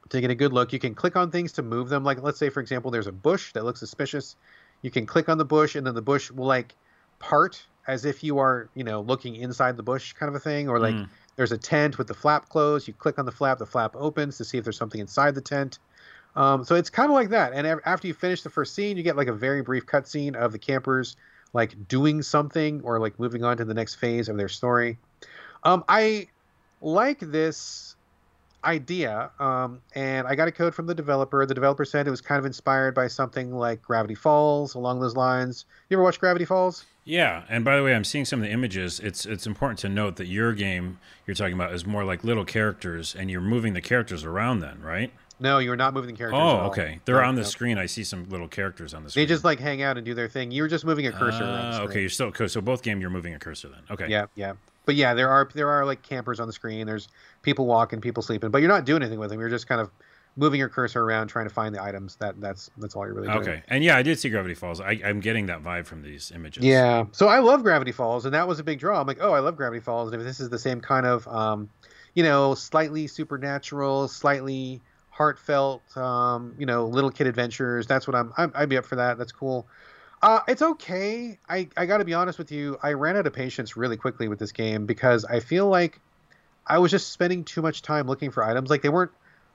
to get a good look. You can click on things to move them. Like let's say, for example, there's a bush that looks suspicious. You can click on the bush, and then the bush will like part as if you are, you know, looking inside the bush, kind of a thing. Or like Mm. there's a tent with the flap closed. You click on the flap, the flap opens to see if there's something inside the tent. Um, so it's kind of like that. And after you finish the first scene, you get like a very brief cutscene of the campers like doing something or like moving on to the next phase of their story. Um, I like this idea, um, and I got a code from the developer. The developer said it was kind of inspired by something like Gravity Falls, along those lines. You ever watch Gravity Falls? Yeah, and by the way, I'm seeing some of the images. It's it's important to note that your game you're talking about is more like little characters, and you're moving the characters around. Then, right? No, you're not moving the characters. Oh, okay. They're No, on the no. screen. I see some little characters on the screen. They just like hang out and do their thing. You're just moving a cursor. screen. okay, you're still so both game you're moving a cursor then. Okay. Yeah, yeah. But yeah, there are there are like campers on the screen. There's people walking, people sleeping, but you're not doing anything with them. You're just kind of moving your cursor around, trying to find the items. That that's that's all you're really doing. Okay. And yeah, I did see Gravity Falls. I, I'm getting that vibe from these images. Yeah. So I love Gravity Falls, and that was a big draw. I'm like, oh, I love Gravity Falls. And if this is the same kind of, um, you know, slightly supernatural, slightly heartfelt, um, you know, little kid adventures, that's what I'm. I'm I'd be up for that. That's cool. Uh, it's okay. I I got to be honest with you. I ran out of patience really quickly with this game because I feel like I was just spending too much time looking for items. Like they weren't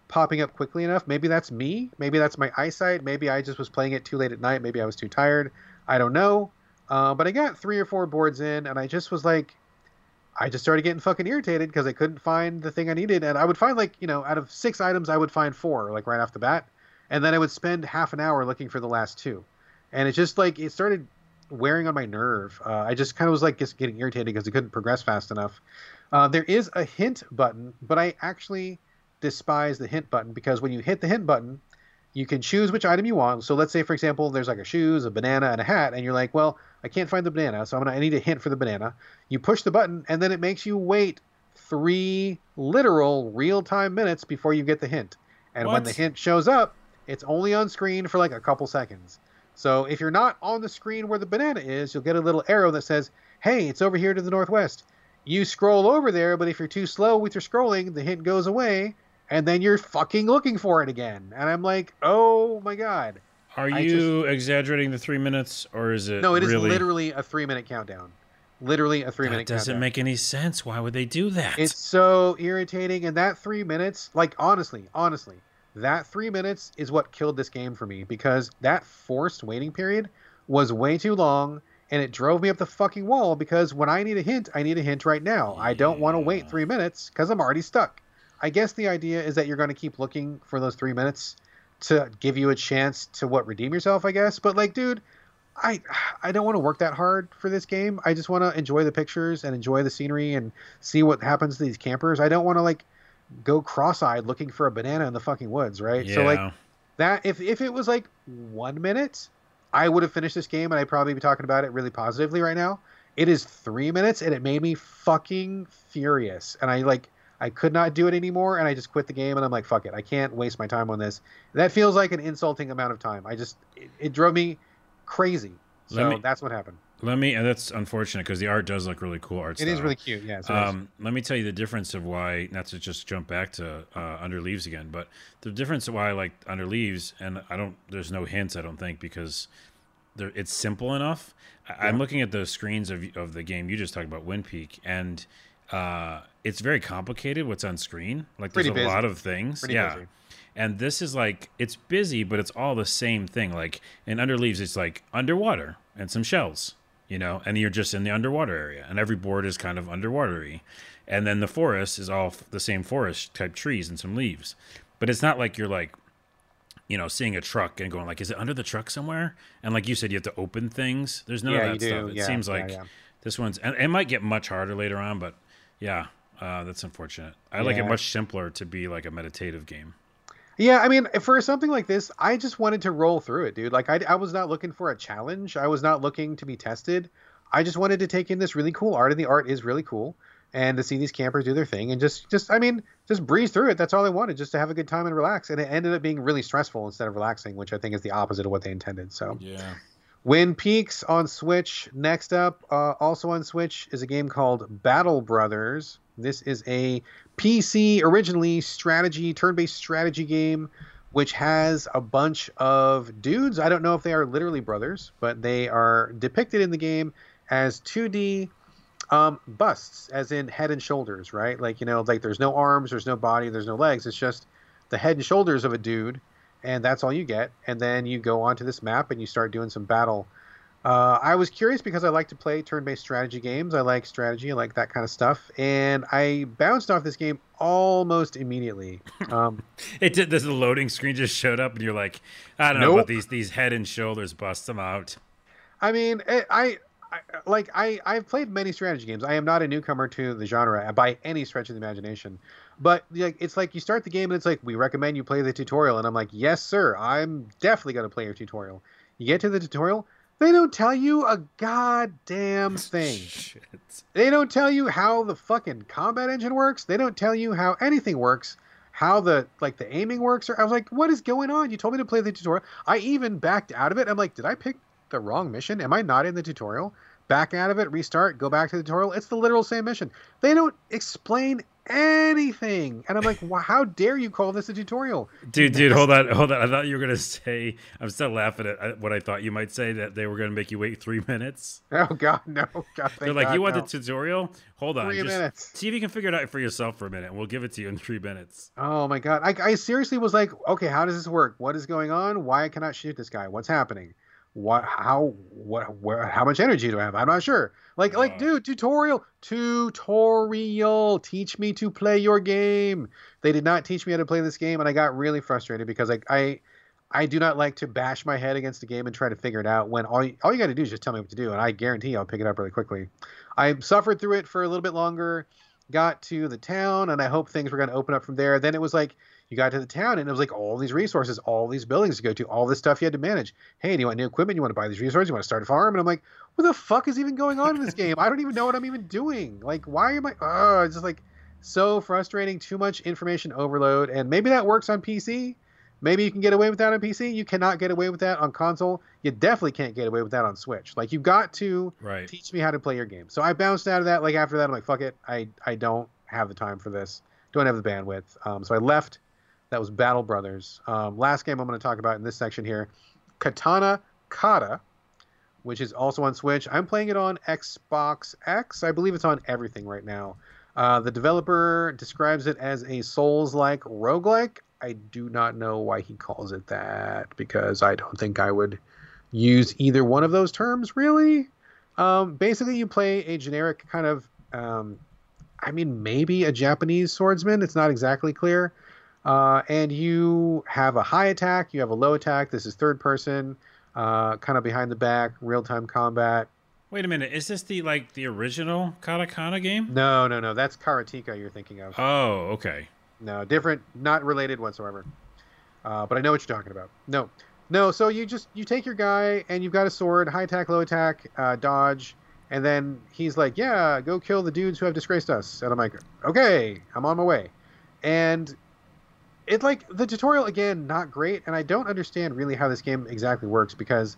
popping up quickly enough. Maybe that's me. Maybe that's my eyesight. Maybe I just was playing it too late at night. Maybe I was too tired. I don't know. Uh, but I got three or four boards in, and I just was like, I just started getting fucking irritated because I couldn't find the thing I needed. And I would find like, you know, out of six items, I would find four like right off the bat, and then I would spend half an hour looking for the last two, and it just like it started wearing on my nerve. Uh, I just kind of was like just getting irritated because I couldn't progress fast enough. Uh, there is a hint button, but I actually despise the hint button because when you hit the hint button, you can choose which item you want. So let's say, for example, there's like a shoes, a banana, and a hat, and you're like, well, I can't find the banana, so I'm gonna I need a hint for the banana. You push the button, and then it makes you wait three literal real time minutes before you get the hint. And when the hint shows up, it's only on screen for like a couple seconds. So if you're not on the screen where the banana is, you'll get a little arrow that says, "Hey, it's over here to the northwest." You scroll over there, but if you're too slow with your scrolling, the hint goes away, and then you're fucking looking for it again. And I'm like, "Oh my god!" Are you exaggerating the three minutes, or is it? No, it is really... literally a three minute countdown. Literally a three That minute doesn't countdown. make any sense. Why would they do that? It's so irritating. And that three minutes, like honestly, honestly, that three minutes is what killed this game for me because that forced waiting period was way too long and it drove me up the fucking wall because when I need a hint, I need a hint right now. I don't want to wait three minutes because I'm already stuck. I guess the idea is that you're going to keep looking for those three minutes to give you a chance to what redeem yourself, I guess. But like, dude, I I don't want to work that hard for this game. I just want to enjoy the pictures and enjoy the scenery and see what happens to these campers. I don't want to like go cross-eyed looking for a banana in the fucking woods, right? yeah. So like that if if it was like 1 minute, I would have finished this game and I'd probably be talking about it really positively right now. It is 3 minutes and it made me fucking furious. And I like I could not do it anymore and I just quit the game and I'm like fuck it. I can't waste my time on this. That feels like an insulting amount of time. I just it, it drove me crazy. Let So me- that's what happened. Let me. And that's unfortunate because the art does look really cool. Art It is style. really cute. Is. Um, let me tell you the difference of why, not to just jump back to uh, Under Leaves again, but the difference of why I like Under Leaves, and I don't, there's no hints, I don't think, because there, it's simple enough. I, I'm looking at the screens of, of the game you just talked about, Wind Peak, and uh, it's very complicated what's on screen. Like there's Pretty a busy. lot of things. Pretty yeah. busy. And this is like, it's busy, but it's all the same thing. Like in Under Leaves, it's like underwater and some shells you know, and you're just in the underwater area, and every board is kind of underwatery, and then the forest is all the same forest type trees and some leaves, but it's not like you're like, you know, seeing a truck and going like, is it under the truck somewhere? And like you said, you have to open things. There's none Yeah, of that do. stuff. It Yeah, seems like yeah. this one's, and it might get much harder later on, but yeah, uh, that's unfortunate. I like it much simpler to be like a meditative game. Yeah, I mean, for something like this, I just wanted to roll through it, dude. Like, I, I was not looking for a challenge. I was not looking to be tested. I just wanted to take in this really cool art, and the art is really cool, and to see these campers do their thing, and just, just, I mean, just breeze through it. That's all I wanted, just to have a good time and relax. And it ended up being really stressful instead of relaxing, which I think is the opposite of what they intended. So, Yeah. Wind Peaks on Switch. Next up, uh, also on Switch, is a game called Battle Brothers. This is a PC originally strategy, turn-based strategy game, which has a bunch of dudes. I don't know if they are literally brothers, but they are depicted in the game as 2D um, busts, as in head and shoulders, right? Like you know, like there's no arms, there's no body, there's no legs. It's just the head and shoulders of a dude, and that's all you get. And then you go onto this map and you start doing some battle. Uh, I was curious because I like to play turn-based strategy games. I like strategy, I like that kind of stuff, and I bounced off this game almost immediately. Um, It did. This loading screen just showed up, and you're like, I don't know Nope. about these these head and shoulders. Bust them out. I mean, it, I I, like I I've played many strategy games. I am not a newcomer to the genre by any stretch of the imagination. But like it's like you start the game and it's like we recommend you play the tutorial and I'm like, "Yes, sir. I'm definitely going to play your tutorial." You get to the tutorial, they don't tell you a goddamn thing. Shit. They don't tell you how the fucking combat engine works. They don't tell you how anything works how the like the aiming works. Or I was like, what is going on? You told me to play the tutorial. I even backed out of it. I'm like, did I pick the wrong mission? Am I not in the tutorial? Back out of it, restart, go back to the tutorial. It's the literal same mission. They don't explain anything. And I'm like, how dare you call this a tutorial? Dude, dude, hold on, hold on. I thought you were gonna say. I'm still laughing at what I thought you might say that they were gonna make you wait three minutes. Oh God, no! God, They're like, God, you want no. the tutorial? Hold on, Three just minutes. see if you can figure it out for yourself for a minute. We'll give it to you in three minutes. Oh my God! I, I seriously was like, okay, how does this work? What is going on? Why I cannot shoot this guy? What's happening? What? How? What? Where? How much energy do I have? I'm not sure. Like, like, Uh. dude, tutorial, tutorial. Teach me to play your game. They did not teach me how to play this game, and I got really frustrated because like I, I do not like to bash my head against a game and try to figure it out. When all you, all you got to do is just tell me what to do, and I guarantee I'll pick it up really quickly. I suffered through it for a little bit longer. Got to the town, and I hope things were going to open up from there. Then it was like you got to the town, and it was like all these resources, all these buildings to go to, all this stuff you had to manage. Hey, do you want new equipment? You want to buy these resources? You want to start a farm? And I'm like, what the fuck is even going on in this game? I don't even know what I'm even doing. Like, why am I? Oh, it's just like so frustrating. Too much information overload, and maybe that works on PC. Maybe you can get away with that on PC. You cannot get away with that on console. You definitely can't get away with that on Switch. Like you've got to Right. teach me how to play your game. So I bounced out of that. Like after that, I'm like, fuck it. I I don't have the time for this. Don't have the bandwidth. Um, so I left. That was Battle Brothers. Um, last game I'm going to talk about in this section here, Katana Kata, which is also on Switch. I'm playing it on Xbox X. I believe it's on everything right now. Uh, the developer describes it as a Souls-like roguelike. I do not know why he calls it that because I don't think I would use either one of those terms really. Um, basically, you play a generic kind of, um, I mean, maybe a Japanese swordsman. It's not exactly clear. Uh, and you have a high attack, you have a low attack. This is third person, uh, kind of behind the back, real time combat. Wait a minute. Is this the like the original Katakana game? No, no, no. That's Karateka you're thinking of. Oh, okay. No, different, not related whatsoever. Uh, but I know what you're talking about. No, no. So you just you take your guy and you've got a sword, high attack, low attack, uh, dodge, and then he's like, "Yeah, go kill the dudes who have disgraced us." And I'm like, "Okay, I'm on my way." And it like the tutorial again, not great, and I don't understand really how this game exactly works because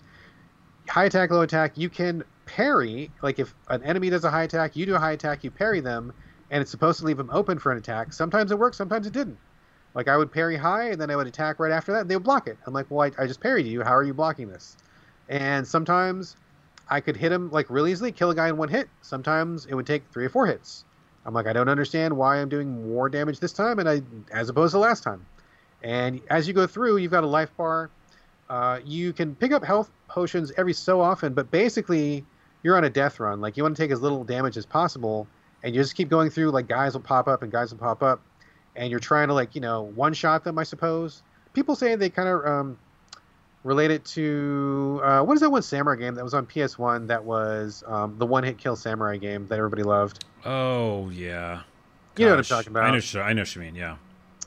high attack, low attack, you can parry. Like if an enemy does a high attack, you do a high attack, you parry them, and it's supposed to leave them open for an attack. Sometimes it works, sometimes it didn't. Like I would parry high, and then I would attack right after that, and they would block it. I'm like, well, I, I just parried you. How are you blocking this? And sometimes I could hit him like really easily, kill a guy in one hit. Sometimes it would take three or four hits. I'm like, I don't understand why I'm doing more damage this time, and I as opposed to last time. And as you go through, you've got a life bar. Uh, you can pick up health potions every so often, but basically you're on a death run. Like you want to take as little damage as possible, and you just keep going through. Like guys will pop up and guys will pop up, and you're trying to like you know one shot them. I suppose people say they kind of um, relate it to uh, what is that one samurai game that was on PS1 that was um, the one hit kill samurai game that everybody loved. Oh yeah. You know what I'm talking about. I know. I know what you mean. Yeah.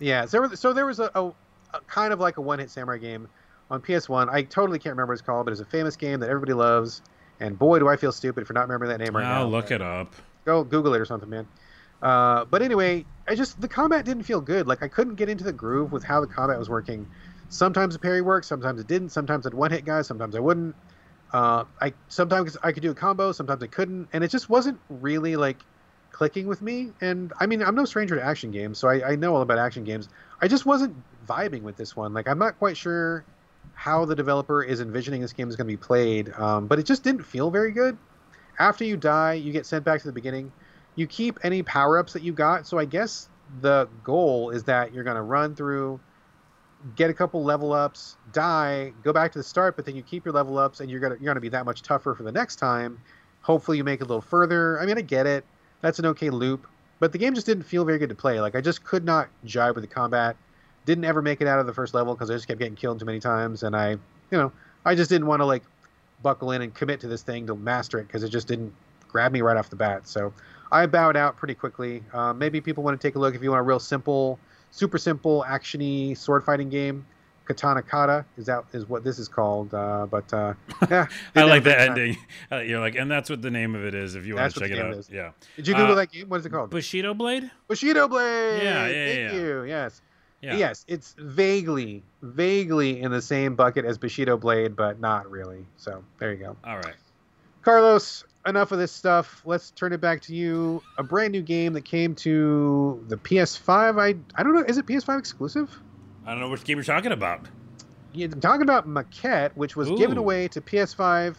Yeah, so there was, so there was a, a, a kind of like a one-hit samurai game on PS1. I totally can't remember what it's called, but it's a famous game that everybody loves. And boy, do I feel stupid for not remembering that name right now. I'll look it up. Go Google it or something, man. Uh, but anyway, I just the combat didn't feel good. Like I couldn't get into the groove with how the combat was working. Sometimes the parry worked, sometimes it didn't. Sometimes I'd one-hit guys, sometimes I wouldn't. Uh, I sometimes I could do a combo, sometimes I couldn't, and it just wasn't really like clicking with me. And I mean, I'm no stranger to action games, so I, I know all about action games. I just wasn't vibing with this one. Like, I'm not quite sure how the developer is envisioning this game is going to be played, um, but it just didn't feel very good. After you die, you get sent back to the beginning. You keep any power ups that you got, so I guess the goal is that you're going to run through, get a couple level ups, die, go back to the start, but then you keep your level ups, and you're gonna you're gonna be that much tougher for the next time. Hopefully, you make it a little further. I mean, I get it. That's an okay loop, but the game just didn't feel very good to play. Like I just could not jive with the combat. Didn't ever make it out of the first level because I just kept getting killed too many times, and I, you know, I just didn't want to like buckle in and commit to this thing to master it because it just didn't grab me right off the bat. So I bowed out pretty quickly. Uh, maybe people want to take a look if you want a real simple, super simple, actiony sword fighting game. Katana Kata is that is what this is called. Uh, but uh, yeah, I like the ending. Uh, you're like, and that's what the name of it is. If you want That's to check it out, is. yeah. Did you Google Uh, that game? What is it called? Bushido Blade. Bushido Blade. Yeah, yeah, Thank yeah. you. Yes. Yeah. Yes, it's vaguely, vaguely in the same bucket as Bushido Blade, but not really. So there you go. All right. Carlos, enough of this stuff. Let's turn it back to you. A brand new game that came to the PS5. I I don't know. Is it PS5 exclusive? I don't know which game you're talking about. Yeah, I'm talking about Maquette, which was given away to PS5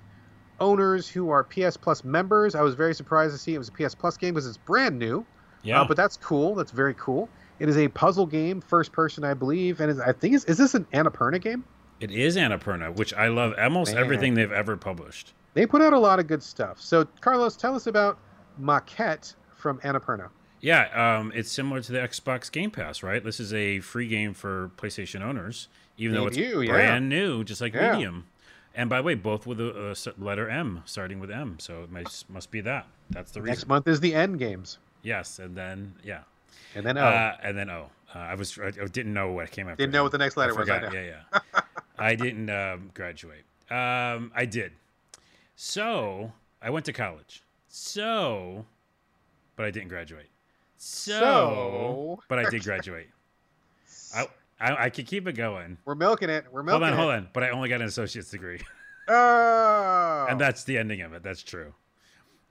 owners who are PS Plus members. I was very surprised to see it was a PS Plus game because it's brand new. Yeah. Uh, but that's cool. That's very cool. It is a puzzle game, first person, I believe, and I think is, is this an Annapurna game? it is Annapurna, which I love almost Man. everything they've ever published. They put out a lot of good stuff. So, Carlos, tell us about Maquette from Annapurna. Yeah, um, it's similar to the Xbox Game Pass, right? This is a free game for PlayStation owners, even though it's yeah. brand new, just like Yeah. Medium. And by the way, both with a, a letter M, starting with M, so it must, must be that. That's the reason. Next month is the End Games, Yes, and then yeah, and then oh, uh, and then O. Uh, I was I didn't know what came after. didn't know what the next letter was. Yeah, yeah. I didn't um, graduate. Um, I did. So I went to college. So, but I didn't graduate. So, So- but I did graduate. I, I I could keep it going. We're milking it. We're milking. Hold on, it. hold on. But I only got an associate's degree, Oh, and that's the ending of it. That's true.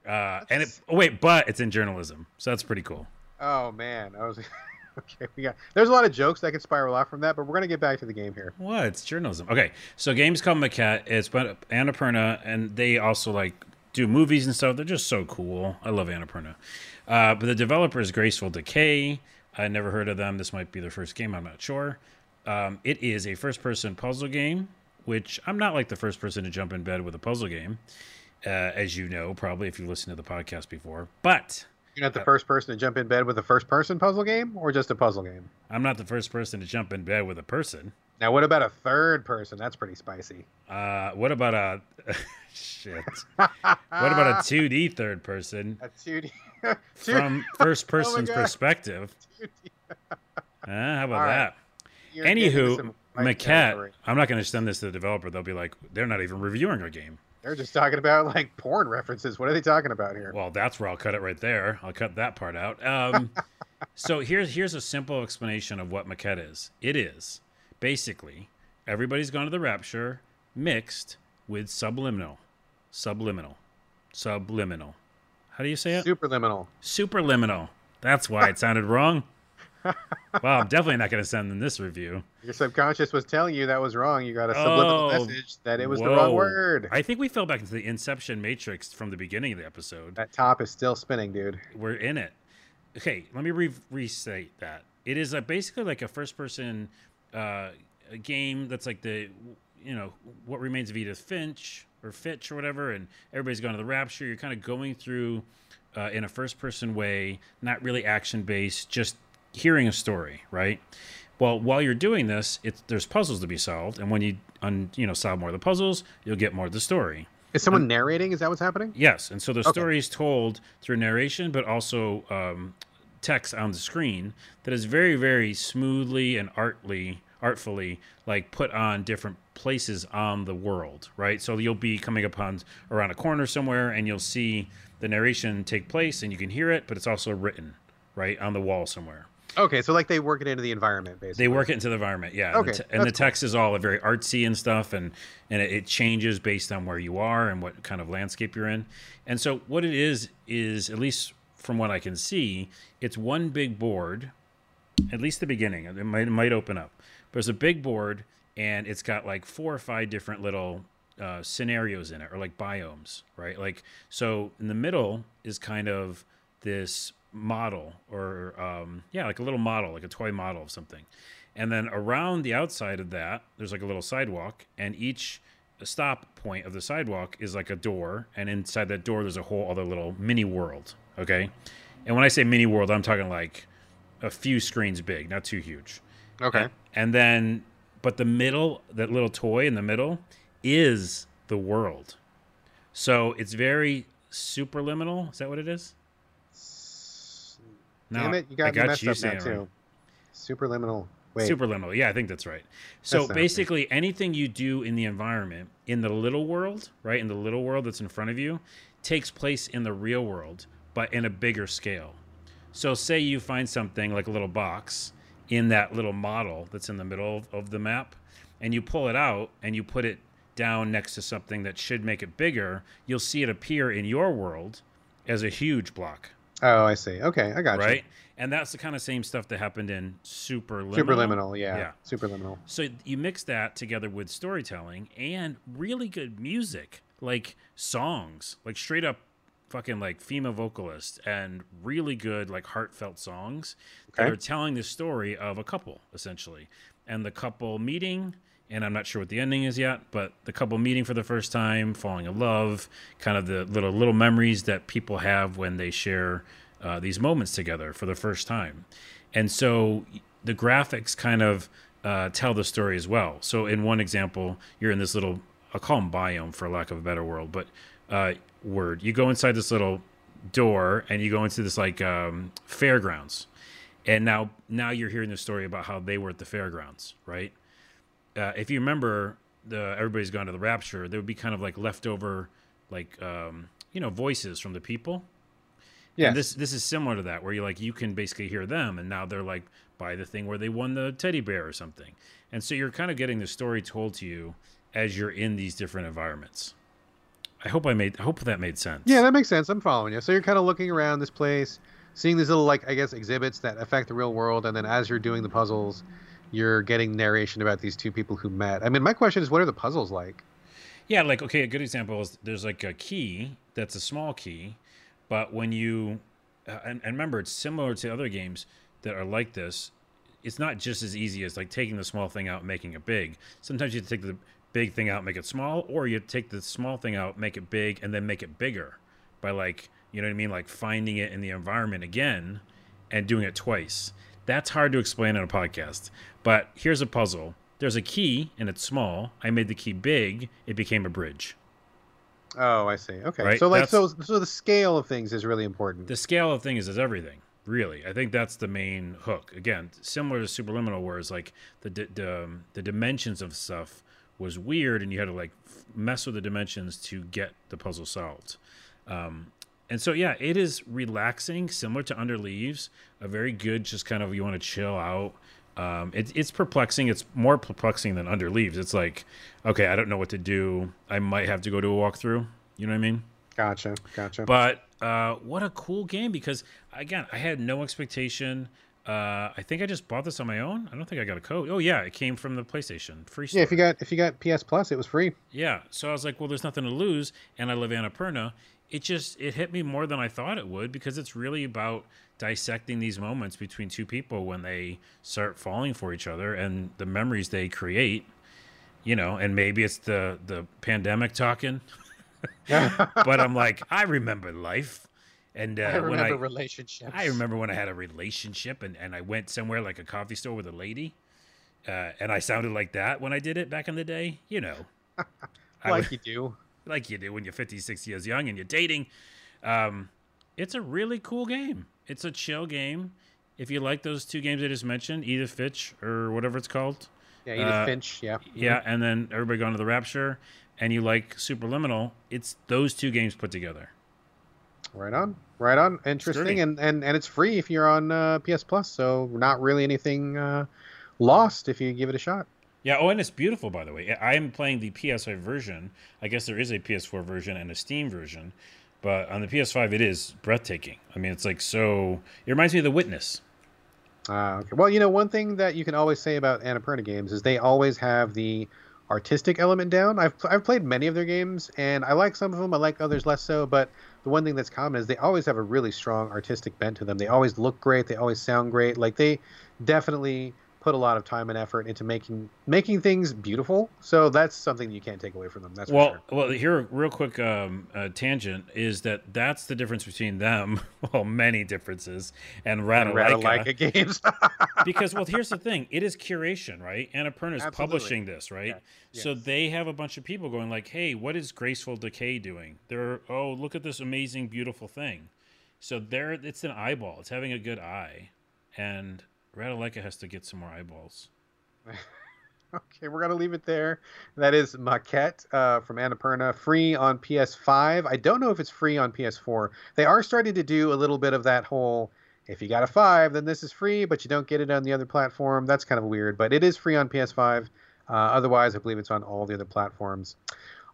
Uh, and it, oh, wait, but it's in journalism, so that's pretty cool. oh man, I was okay. We got there's a lot of jokes that could spiral off from that, but we're gonna get back to the game here. What? It's journalism. Okay, so games called Maquette. It's by Annapurna, and they also like do movies and stuff. They're just so cool. I love Annapurna. Uh, but the developer is Graceful Decay. I never heard of them. This might be their first game. I'm not sure. Um, it is a first-person puzzle game, which I'm not like the first person to jump in bed with a puzzle game, uh, as you know, probably if you listened to the podcast before. But You're not Uh, the first person to jump in bed with a first person puzzle game, or just a puzzle game. I'm not the first person to jump in bed with a person. Now, what about a third person? That's pretty spicy. Uh, what about a shit? What about a 2D third person a 2D? from first person's God. perspective? Uh, how about right. that? You're Anywho, Maquette. I'm not going to send this to the developer. They'll be like, they're not even reviewing our game. They're just talking about like porn references. What are they talking about here? Well, that's where I'll cut it right there. I'll cut that part out. Um, so here's here's a simple explanation of what Maquette is. It is basically everybody's gone to the rapture mixed with subliminal, subliminal, subliminal. How do you say it? Superliminal. Superliminal. That's why it sounded wrong. Well, I'm definitely not going to send them this review. Your subconscious was telling you that was wrong. You got a subliminal Oh, message that it was the wrong word. I think we fell back into the Inception Matrix from the beginning of the episode. That top is still spinning, dude. We're in it. Okay, let me re- restate that. It is a, basically like a first-person uh, a game that's like the, you know, what remains of Edith Finch or Fitch or whatever, and everybody's gone to the rapture. You're kind of going through uh, in a first-person way, not really action-based, just hearing a story, right? Well, while you're doing this, it's, there's puzzles to be solved, and when you un, you know solve more of the puzzles, you'll get more of the story. Is someone narrating? Is that what's happening? Yes, and so the Okay. story is told through narration, but also um, text on the screen that is very, very smoothly and artly, artfully, like put on different places on the world, right? So you'll be coming upon around a corner somewhere, and you'll see the narration take place, and you can hear it, but it's also written right on the wall somewhere. Okay, so like they work it into the environment, basically. They work it into the environment, yeah. Okay, and the, te- and the that's cool. text is all very artsy and stuff, and and it, it changes based on where you are and what kind of landscape you're in. And so what it is is at least from what I can see, it's one big board. At least the beginning, it might it might open up. But it's a big board, and it's got like four or five different little uh, scenarios in it, or like biomes, right? Like so, in the middle is kind of this model or um, yeah like a little model like a toy model of something and then around the outside of that there's like a little sidewalk and each stop point of the sidewalk is like a door and inside that door there's a whole other little mini world okay and when i say mini world i'm talking like a few screens big not too huge Okay. and then but the middle that little toy in the middle is the world So it's very superliminal. Is that what it is? Damn it, you got, I got messed you up now too. right. Superliminal. Wait. Superliminal. Yeah, I think that's right. So That's basically, anything you do in the environment, in the little world, right, in the little world that's in front of you, takes place in the real world, but in a bigger scale. So, say you find something like a little box in that little model that's in the middle of, of the map, and you pull it out and you put it down next to something that should make it bigger, you'll see it appear in your world as a huge block, Oh, I see. Okay, I got you. right? And that's the kind of same stuff that happened in Superliminal. Superliminal, yeah. Yeah. Superliminal. So you mix that together with storytelling and really good music, like songs, like straight up fucking like female vocalists and really good like heartfelt songs that are telling the story of a couple essentially. And the couple meeting and I'm not sure what the ending is yet, but the couple meeting for the first time, falling in love, kind of the little little memories that people have when they share uh, these moments together for the first time. And so the graphics kind of uh, tell the story as well. So in one example, you're in this little, I'll call them biome for lack of a better world, but uh, word. You go inside this little door and you go into this like um, fairgrounds. And now, now you're hearing the story about how they were at the fairgrounds, right? Uh, if you remember the everybody's gone to the rapture there would be kind of like leftover like um, you know voices from the people Yeah. and this this is similar to that where you like you can basically hear them and now they're like by the thing where they won the teddy bear or something and so you're kind of getting the story told to you as you're in these different environments i hope i made i hope that made sense Yeah, that makes sense. I'm following you. So you're kind of looking around this place, seeing these little, like, I guess, exhibits that affect the real world, and then as you're doing the puzzles, you're getting narration about these two people who met. I mean, my question is, what are the puzzles like? Yeah, like okay, a good example is there's like a key that's a small key, but when you uh, and, and remember it's similar to other games that are like this. It's not just as easy as like taking the small thing out and making it big. Sometimes you take the big thing out, make it small, or you take the small thing out, make it big, and then make it bigger by like you know what I mean, like finding it in the environment again and doing it twice. That's hard to explain on a podcast. But here's a puzzle. There's a key and it's small. I made the key big. It became a bridge. Oh, I see. Okay. Right, So, like, so, that's- so the scale of things is really important. The scale of things is everything, really. I think that's the main hook. Again, similar to Superliminal, where it's like the the, um, the dimensions of stuff was weird, and you had to like f- mess with the dimensions to get the puzzle solved. Um, and so, yeah, it is relaxing, similar to Under Leaves. A very good, just kind of you want to chill out. Um, it, it's perplexing. It's more perplexing than Under Leaves. It's like, okay, I don't know what to do. I might have to go to a walkthrough. You know what I mean? Gotcha. Gotcha. But uh, what a cool game because again, I had no expectation. Uh, I think I just bought this on my own. I don't think I got a code. Oh yeah, it came from the PlayStation free store. yeah, if you got if you got PS Plus, it was free. Yeah, so I was like, well, there's nothing to lose, and I live in Annapurna. It just it hit me more than I thought it would because it's really about dissecting these moments between two people when they start falling for each other and the memories they create. You know, and maybe it's the the pandemic talking, but I'm like, I remember life, and uh, I when remember I relationships. I remember when I had a relationship and, and I went somewhere like a coffee store with a lady, uh, and I sounded like that when I did it back in the day. You know, I like would- you do. Like you do when you're 50, 60 years young and you're dating. Um, it's a really cool game. It's a chill game. If you like those two games I just mentioned, Edith Fitch or whatever it's called, Yeah, Edith Uh, Finch. Yeah. yeah, and then everybody gone to the Rapture, and you like Superliminal, it's those two games put together. Right on. Right on. Interesting. And, and and it's free if you're on uh, PS Plus, so not really anything uh, lost if you give it a shot. Yeah. Oh, and it's beautiful, by the way. I am playing the PS5 version. I guess there is a PS4 version and a Steam version, but on the PS5, it is breathtaking. I mean, it's like so. It reminds me of The Witness. Ah, okay. Well, you know, one thing that you can always say about Annapurna games is they always have the artistic element down. I've I've played many of their games, and I like some of them. I like others less so. But the one thing that's common is they always have a really strong artistic bent to them. They always look great. They always sound great. Like they definitely put a lot of time and effort into making making things beautiful. So that's something you can't take away from them. That's well, sure. well. Here, real quick um, uh, tangent is that that's the difference between them. Well, many differences and Ratalaika, games. because well, here's the thing: it is curation, right? Annapurna is publishing this, right? Yeah. So they have a bunch of people going like, "Hey, what is Graceful Decay doing?" They're, "Oh, look at this amazing, beautiful thing." So there, it's an eyeball. It's having a good eye, and Ratalaika has to get some more eyeballs. Okay, we're gonna leave it there. That is Maquette uh, from Annapurna, free on PS5. I don't know if it's free on PS4. They are starting to do a little bit of that whole. If you got a five, then this is free, but you don't get it on the other platform. That's kind of weird, but it is free on PS5. Uh, otherwise, I believe it's on all the other platforms.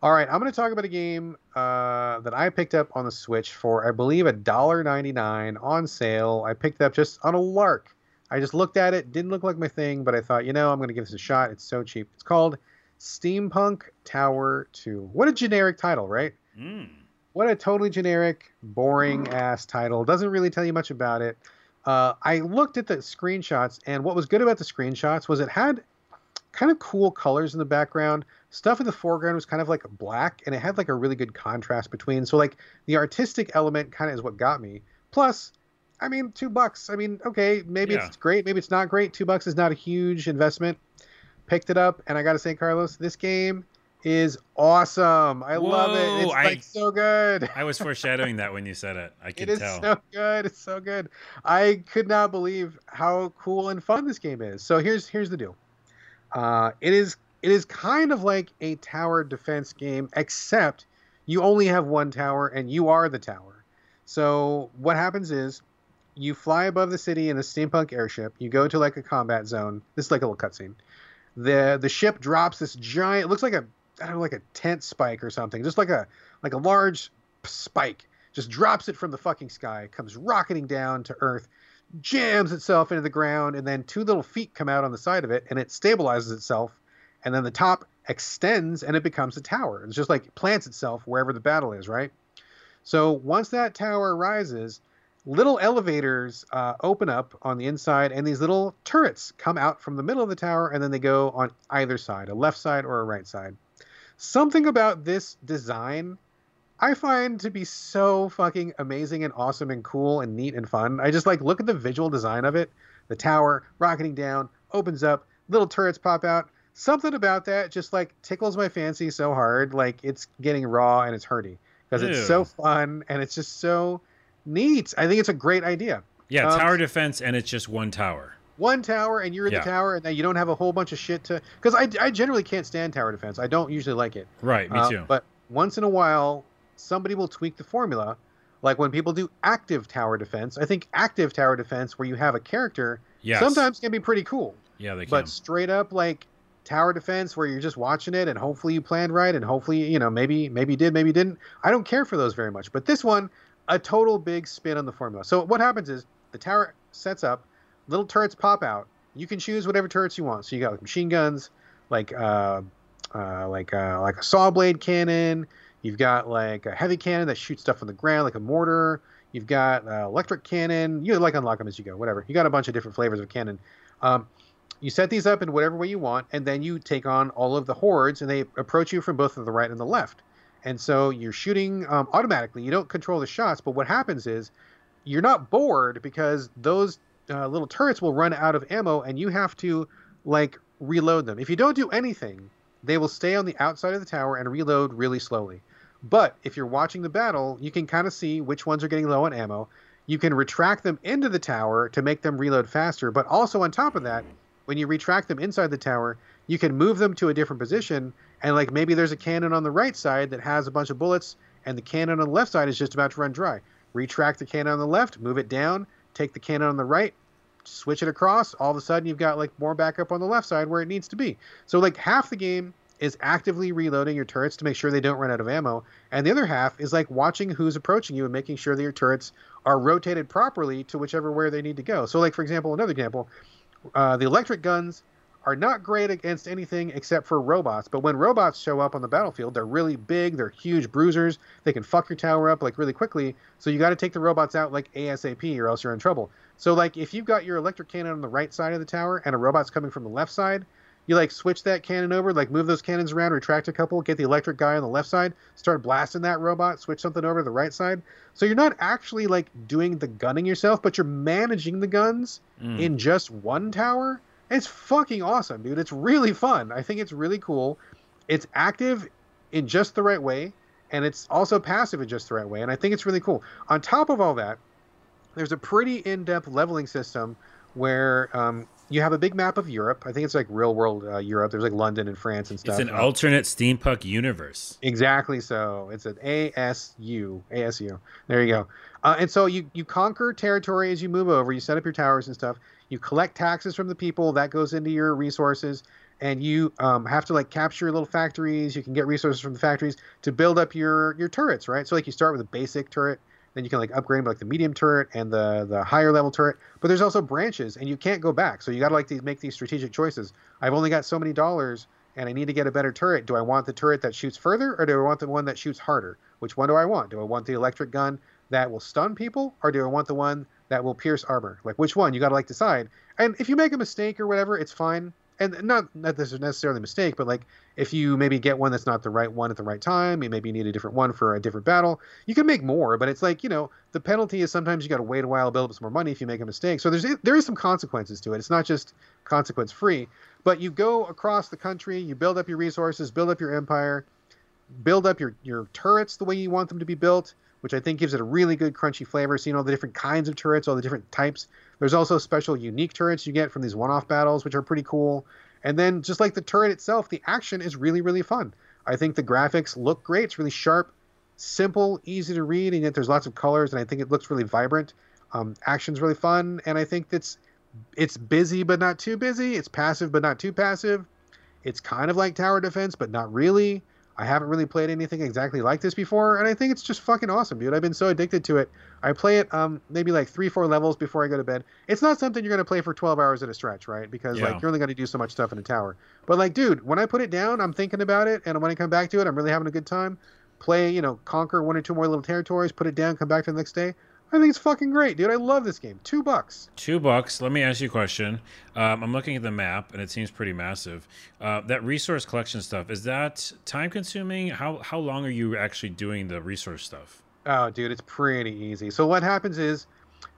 All right, I'm going to talk about a game uh, that I picked up on the Switch for, I believe, $1.99 on sale. I picked it up just on a lark. I just looked at it, didn't look like my thing, but I thought, you know, I'm going to give this a shot. It's so cheap. It's called Steampunk Tower 2. What a generic title, right? Mm. What a totally generic, boring ass title. Doesn't really tell you much about it. Uh, I looked at the screenshots, and what was good about the screenshots was it had kind of cool colors in the background. Stuff in the foreground was kind of like black, and it had like a really good contrast between. So, like, the artistic element kind of is what got me. Plus, I mean, two bucks. I mean, okay, maybe Yeah. it's great, maybe it's not great. Two bucks is not a huge investment. Picked it up, and I got to say, Carlos, this game is awesome. I love it. Whoa, It's I- like so good. I was foreshadowing that when you said it. I It could is tell. It is so good. It's so good. I could not believe how cool and fun this game is. So here's here's the deal. Uh, it is it is kind of like a tower defense game, except you only have one tower and you are the tower. So what happens is you fly above the city in a steampunk airship. You go to like a combat zone. This is like a little cutscene. The the ship drops this giant. It looks like a I don't know, like a tent spike or something. Just like a like a large spike. Just drops it from the fucking sky. Comes rocketing down to Earth. Jams itself into the ground, and then two little feet come out on the side of it, and it stabilizes itself. And then the top extends, and it becomes a tower. It's just like plants itself wherever the battle is, right? So once that tower rises, little elevators uh, open up on the inside, and these little turrets come out from the middle of the tower, and then they go on either side, a left side or a right side. Something about this design I find to be so fucking amazing and awesome and cool and neat and fun. I just like look at the visual design of it. The tower rocketing down, opens up, little turrets pop out. Something about that just like tickles my fancy so hard. Like it's getting raw and it's hurty because it's so fun and it's just so neat. I think it's a great idea. Yeah, Um, tower defense, and it's just one tower. One tower and you're in Yeah. the tower and then you don't have a whole bunch of shit to. Because I, I generally can't stand tower defense. I don't usually like it. Right, me Uh, too. But once in a while, somebody will tweak the formula. Like when people do active tower defense, I think active tower defense, where you have a character, yes. sometimes can be pretty cool. Yeah, they can. But straight up like tower defense, where you're just watching it and hopefully you planned right and hopefully you know maybe maybe you did maybe you didn't. I don't care for those very much. But this one, a total big spin on the formula. So what happens is the tower sets up, little turrets pop out. You can choose whatever turrets you want. So you got like machine guns, like uh, uh, like uh, like a saw blade cannon. You've got like a heavy cannon that shoots stuff on the ground, like a mortar. You've got uh, electric cannon. You like unlock them as you go, whatever. You got a bunch of different flavors of cannon. Um, you set these up in whatever way you want, and then you take on all of the hordes, and they approach you from both the right and the left. And so you're shooting um, automatically. You don't control the shots, but what happens is you're not bored because those uh, little turrets will run out of ammo, and you have to like reload them. If you don't do anything, they will stay on the outside of the tower and reload really slowly. But if you're watching the battle, you can kind of see which ones are getting low on ammo. You can retract them into the tower to make them reload faster. But also on top of that, when you retract them inside the tower, you can move them to a different position. And like maybe there's a cannon on the right side that has a bunch of bullets, and the cannon on the left side is just about to run dry. Retract the cannon on the left, move it down, take the cannon on the right, switch it across. All of a sudden, you've got like more backup on the left side where it needs to be. So like half the game is actively reloading your turrets to make sure they don't run out of ammo, and the other half is like watching who's approaching you and making sure that your turrets are rotated properly to whichever where they need to go. So like for example, another example, uh, the electric guns are not great against anything except for robots. But when robots show up on the battlefield, they're really big, they're huge bruisers. They can fuck your tower up like really quickly. So you got to take the robots out like ASAP, or else you're in trouble. So like if you've got your electric cannon on the right side of the tower and a robot's coming from the left side, you like switch that cannon over, like move those cannons around, retract a couple, get the electric guy on the left side, start blasting that robot, switch something over to the right side. So you're not actually like doing the gunning yourself, but you're managing the guns mm. in just one tower. It's fucking awesome, dude. It's really fun. I think it's really cool. It's active in just the right way, and it's also passive in just the right way. And I think it's really cool. On top of all that, there's a pretty in-depth leveling system where um, you have a big map of Europe. I think it's like real world uh, Europe. There's like London and France and stuff. It's an alternate steampunk universe. Exactly so. It's an ASU. ASU. There you go. Uh, and so you you conquer territory as you move over. You set up your towers and stuff. You collect taxes from the people. That goes into your resources. And you um, have to like capture little factories. You can get resources from the factories to build up your your turrets, right? So like you start with a basic turret then you can like upgrade like the medium turret and the the higher level turret. But there's also branches, and you can't go back. So you got to like make these strategic choices. I've only got so many dollars, and I need to get a better turret. Do I want the turret that shoots further, or do I want the one that shoots harder? Which one do I want? Do I want the electric gun that will stun people, or do I want the one that will pierce armor? Like which one? You got to like decide. And if you make a mistake or whatever, it's fine and not that this is necessarily a mistake, but like if you maybe get one that's not the right one at the right time, you maybe need a different one for a different battle. You can make more, but it's like you know the penalty is sometimes you got to wait a while, build up some more money if you make a mistake. So there's there is some consequences to it. It's not just consequence free, but you go across the country, you build up your resources, build up your empire, build up your your turrets the way you want them to be built which I think gives it a really good crunchy flavor. Seeing all the different kinds of turrets, all the different types. There's also special unique turrets you get from these one-off battles, which are pretty cool. And then just like the turret itself, the action is really, really fun. I think the graphics look great. It's really sharp, simple, easy to read, and yet there's lots of colors, and I think it looks really vibrant. Um, action's really fun, and I think that's it's busy but not too busy. It's passive but not too passive. It's kind of like tower defense, but not really. I haven't really played anything exactly like this before, and I think it's just fucking awesome, dude. I've been so addicted to it. I play it um maybe like three, four levels before I go to bed. It's not something you're gonna play for 12 hours at a stretch, right? Because yeah. like you're only gonna do so much stuff in a tower. But like, dude, when I put it down, I'm thinking about it, and when I come back to it, I'm really having a good time. Play, you know, conquer one or two more little territories, put it down, come back to the next day. I think it's fucking great, dude. I love this game. Two bucks. Two bucks. Let me ask you a question. Um, I'm looking at the map, and it seems pretty massive. Uh, that resource collection stuff is that time consuming? How how long are you actually doing the resource stuff? Oh, dude, it's pretty easy. So what happens is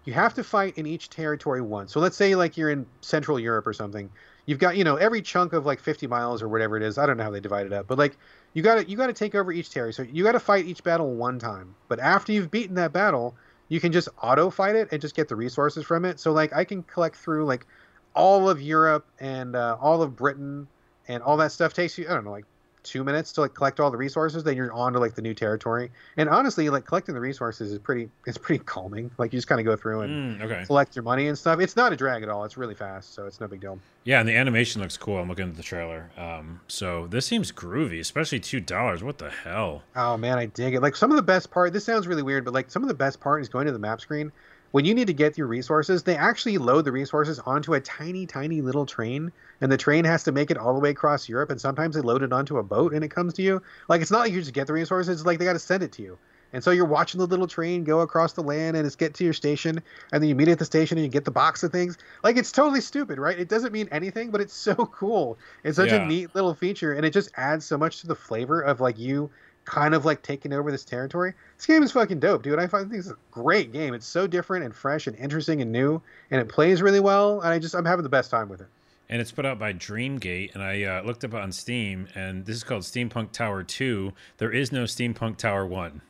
you have to fight in each territory once. So let's say like you're in Central Europe or something. You've got you know every chunk of like 50 miles or whatever it is. I don't know how they divide it up, but like you got to you got to take over each territory. So you got to fight each battle one time. But after you've beaten that battle you can just auto fight it and just get the resources from it. So like I can collect through like all of Europe and uh, all of Britain and all that stuff takes you I don't know like two minutes to like collect all the resources, then you're on to like the new territory. And honestly, like collecting the resources is pretty it's pretty calming. Like you just kind of go through and mm, okay. collect your money and stuff. It's not a drag at all. It's really fast, so it's no big deal. Yeah, and the animation looks cool. I'm looking at the trailer. Um, so this seems groovy, especially two dollars. What the hell? Oh man, I dig it. Like some of the best part. This sounds really weird, but like some of the best part is going to the map screen when you need to get your resources, they actually load the resources onto a tiny, tiny little train, and the train has to make it all the way across Europe. And sometimes they load it onto a boat and it comes to you. Like it's not like you just get the resources; it's like they got to send it to you. And so you're watching the little train go across the land, and it's get to your station, and then you meet at the station and you get the box of things. Like it's totally stupid, right? It doesn't mean anything, but it's so cool. It's such yeah. a neat little feature, and it just adds so much to the flavor of like you kind of like taking over this territory. This game is fucking dope, dude. I find this a great game. It's so different and fresh and interesting and new, and it plays really well. And I just I'm having the best time with it. And it's put out by Dreamgate, and I uh, looked up on Steam, and this is called Steampunk Tower Two. There is no Steampunk Tower One.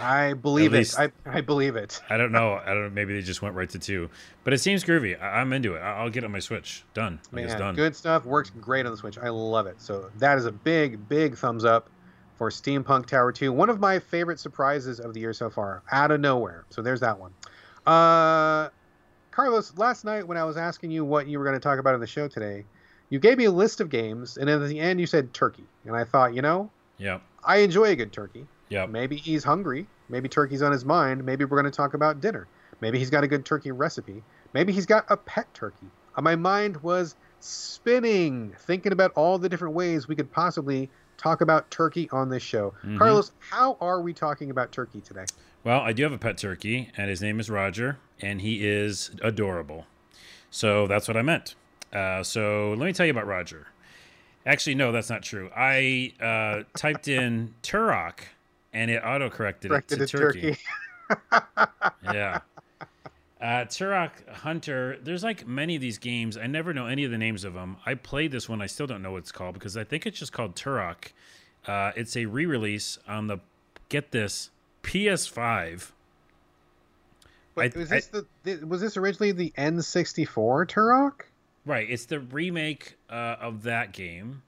I believe it. I, I believe it. I don't know. I don't know. Maybe they just went right to two, but it seems groovy. I, am into it. I, will get on my Switch. Done. Man, it's done. Good stuff. Works great on the Switch. I love it. So that is a big, big thumbs up for Steampunk Tower 2. One of my favorite surprises of the year so far, out of nowhere. So there's that one. Uh, Carlos, last night when I was asking you what you were going to talk about in the show today, you gave me a list of games, and at the end you said turkey. And I thought, you know, yeah, I enjoy a good turkey. Yeah. Maybe he's hungry. Maybe turkey's on his mind. Maybe we're going to talk about dinner. Maybe he's got a good turkey recipe. Maybe he's got a pet turkey. Uh, my mind was spinning, thinking about all the different ways we could possibly talk about turkey on this show. Mhm. Carlos, how are we talking about turkey today? Well, I do have a pet turkey, and his name is Roger, and he is adorable. So that's what I meant. Uh, so let me tell you about Roger. Actually, no, that's not true. I uh, typed in Turok, and it it Corrected to it turkey. turkey. yeah. Uh, Turok Hunter, there's like many of these games. I never know any of the names of them. I played this one. I still don't know what it's called because I think it's just called Turok. Uh, it's a re release on the, get this, PS5. But I- was this the, the was this originally the N64 Turok? Right. It's the remake uh, of that game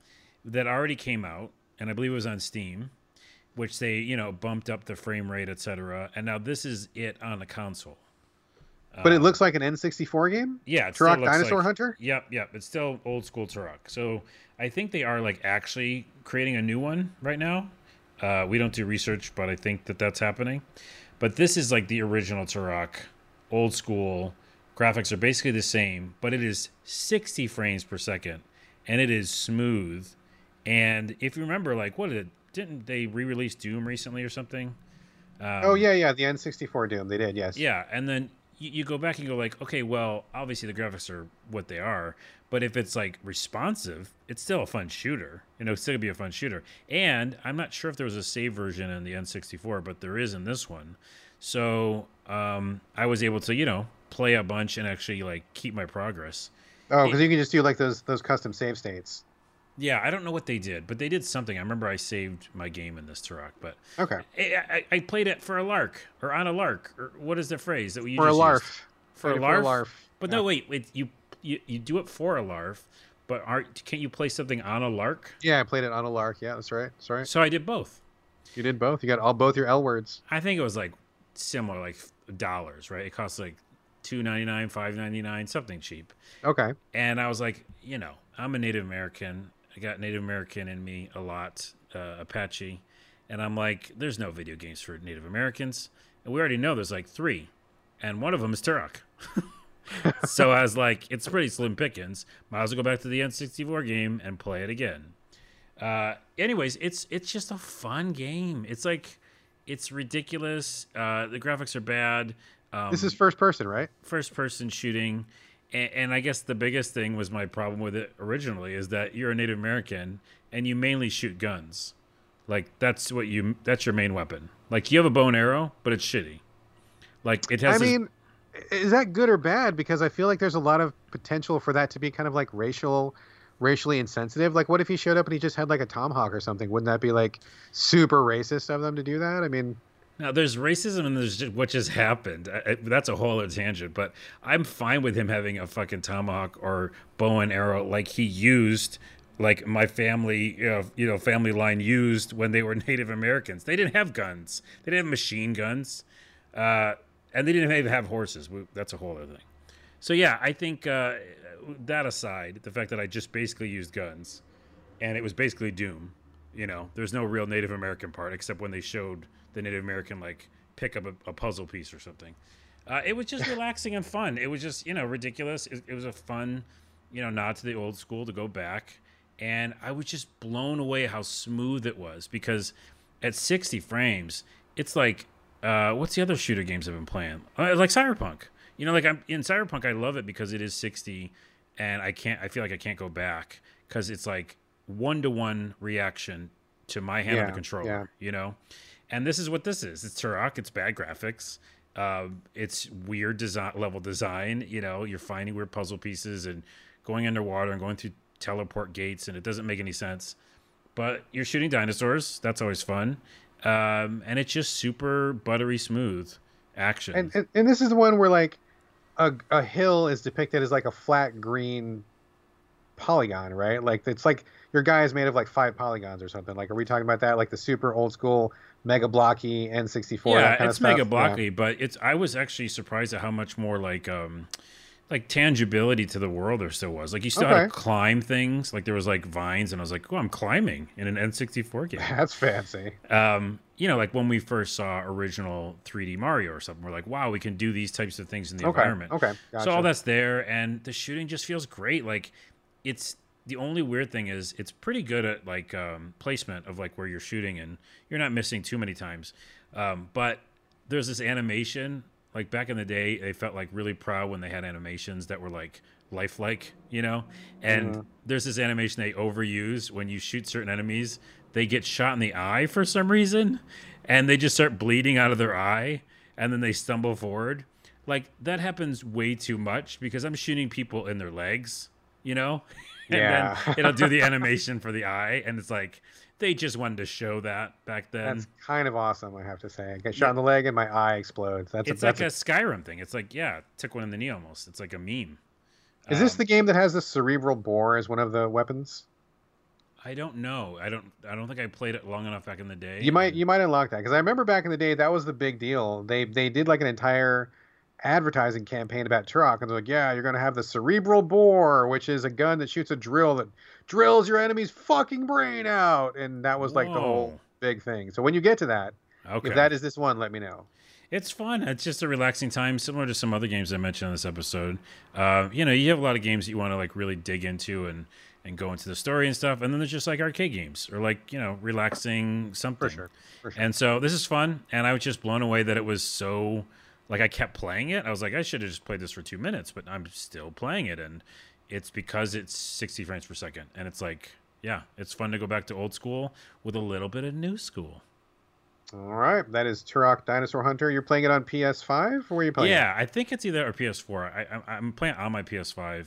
that already came out, and I believe it was on Steam, which they, you know, bumped up the frame rate, etc. And now this is it on a console. But it Um, looks like an N64 game. Yeah, it Turok Dinosaur like- Hunter. Yep, yep. It's still old school Turok. So I think they are like actually creating a new one right now. Uh, we don't do research, but I think that that's happening. But this is like the original Turok, old school. Graphics are basically the same, but it is 60 frames per second, and it is smooth. And if you remember, like, what did it? Didn't they re-release Doom recently or something? Um, oh yeah, yeah, the N64 Doom. They did, yes. yeah, and then you, you go back and go like, okay, well, obviously the graphics are what they are, but if it's like responsive, it's still a fun shooter. You know, it's still gonna be a fun shooter. And I'm not sure if there was a save version in the N64, but there is in this one. So um, I was able to, you know, play a bunch and actually like keep my progress. Oh, because you can just do like those those custom save states. Yeah, I don't know what they did, but they did something. I remember I saved my game in this Turok, but Okay. I, I, I played it for a lark or on a lark or what is the phrase that we For a larf. used? For a Played it larf? larf. But Yeah. no, wait, wait, you, you you do it for a larf, but aren't can't you play something on a lark? Yeah, I played it on a lark. Yeah, that's right. That's right. So I did both. You did both. You got all both your L words. I think it was like similar, like dollars, right? It costs like two ninety nine, five ninety nine, something cheap. Okay. And I was like, you know, I'm a Native American. I got Native American in me a lot, uh, Apache, and I'm like, there's no video games for Native Americans, and we already know there's like three, and one of them is Turok. so I was like, it's pretty slim pickings. Might as well go back to the N64 game and play it again. Uh, anyways, it's it's just a fun game. It's like, it's ridiculous. Uh, the graphics are bad. Um, This is first person, right? first person shooting and, and i guess the biggest thing was my problem with it originally is that you're a native american and you mainly shoot guns like that's what you that's your main weapon like you have a bow and arrow but it's shitty like it has I mean, is that good or bad? Because I feel like there's a lot of potential for that to be kind of like racial, racially insensitive. Like, what if he showed up and he just had like a tomahawk or something? Wouldn't that be like super racist of them to do that? I mean, Now, there's racism and there's just what just happened. I, I- that's a whole other tangent, but I'm fine with him having a fucking tomahawk or bow and arrow like he used, like my family, you know, you know, family line used when they were Native Americans. They didn't have guns. They didn't have machine guns, uh, and they didn't even have horses. We- That's a whole other thing. So yeah, I think uh, that aside, the fact that I just basically used guns, and it was basically Doom. You know, there's no real Native American part except when they showed the Native American like pick up a, a puzzle piece or something. Uh, it was just relaxing and fun. It was just you know ridiculous. It, it was a fun, you know, nod to the old school to go back, and I was just blown away how smooth it was because at 60 frames, it's like uh, what's the other shooter games I've been playing? Uh, like Cyberpunk. You know, like I'm in Cyberpunk, I love it because it is 60, and I can't. I feel like I can't go back because it's like one to one reaction to my hand on the controller. yeah. You know, and this is what this is. It's Turok. It's bad graphics. Um, it's weird design level design. You know, you're finding weird puzzle pieces and going underwater and going through teleport gates, and it doesn't make any sense. But you're shooting dinosaurs. That's always fun. Um, and it's just super buttery smooth action. and, and and this is the one where like a a hill is depicted as like a flat green polygon, right? Like it's like your guy is made of like five polygons or something. Like, are we talking about that? Like the super old school mega blocky N64? that yeah, kind it's mega Yeah. blocky, but it's. I was actually surprised at how much more like um, like tangibility to the world there still was. Like you still had to climb things. Like there was like vines, and I was like, oh, I'm climbing in an N64 game. That's fancy. um, you know, like when we first saw original 3D Mario or something, we're like, wow, we can do these types of things in the Okay. environment. Okay. Gotcha. So all that's there, and the shooting just feels great. Like it's the only weird thing is it's pretty good at like um, placement of like where you're shooting and you're not missing too many times. Um, but there's this animation like back in the day they felt like really proud when they had animations that were like lifelike, you know. And Mhm. there's this animation they overuse when you shoot certain enemies, they get shot in the eye for some reason, and they just start bleeding out of their eye, and then they stumble forward. Like that happens way too much because I'm shooting people in their legs, you know. And Yeah. then it'll do the animation for the eye, and it's like they just wanted to show that back then. That's kind of awesome, I have to say. I get shot in the leg and my eye explodes. That's it's a, that's like a, Skyrim thing. It's like yeah, took one in the knee almost. It's like a meme. Is this Um, the game that has the cerebral bore as one of the weapons? I don't know. I don't. I don't think I played it long enough back in the day. You might you might unlock that because I remember back in the day that was the big deal. They they did like an entire advertising campaign about Turok and they're like, yeah, you're gonna have the cerebral bore, which is a gun that shoots a drill that drills your enemy's fucking brain out, and that was like the whole big thing. So when you get to that, Okay. if that is this one, let me know. It's fun. It's just a relaxing time, similar to some other games I mentioned in this episode. Uh, you know, you have a lot of games that you want to like really dig into and and go into the story and stuff, and then there's just like arcade games or like you know relaxing something. For sure, for sure. And so this is fun, and I was just blown away that it was so like I kept playing it. I was like, I should have just played this for two minutes, but I'm still playing it, and it's because it's 60 frames per second, and it's like, yeah, it's fun to go back to old school with a little bit of new school. All right, that is Turok Dinosaur Hunter. You're playing it on PS5, where are you playing? it? Yeah, I think it's either a PS4. I, I, I'm playing on my PS5.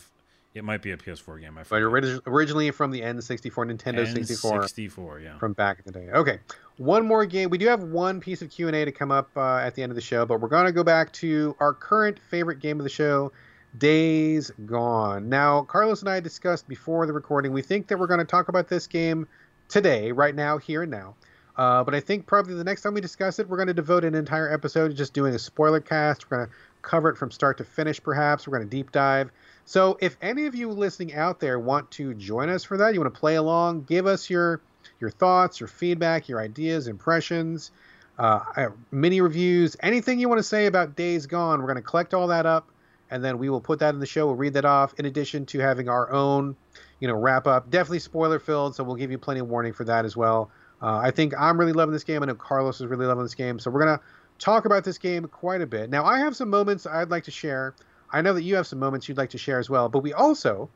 It might be a PS4 game. I But forget. originally from the N64, Nintendo 64. N64, yeah. from back in the day. Okay, one more game. We do have one piece of Q and A to come up uh, at the end of the show, but we're going to go back to our current favorite game of the show, Days Gone. Now, Carlos and I discussed before the recording. We think that we're going to talk about this game today, right now, here and now. Uh, but I think probably the next time we discuss it, we're going to devote an entire episode to just doing a spoiler cast. We're going to cover it from start to finish, perhaps. We're going to deep dive. So, if any of you listening out there want to join us for that, you want to play along, give us your your thoughts, your feedback, your ideas, impressions, uh, uh, mini reviews, anything you want to say about Days Gone. We're going to collect all that up, and then we will put that in the show. We'll read that off. In addition to having our own, you know, wrap up, definitely spoiler filled. So we'll give you plenty of warning for that as well. Uh, I think I'm really loving this game. I know Carlos is really loving this game. So we're gonna talk about this game quite a bit. Now I have some moments I'd like to share. I know that you have some moments you'd like to share as well. But we also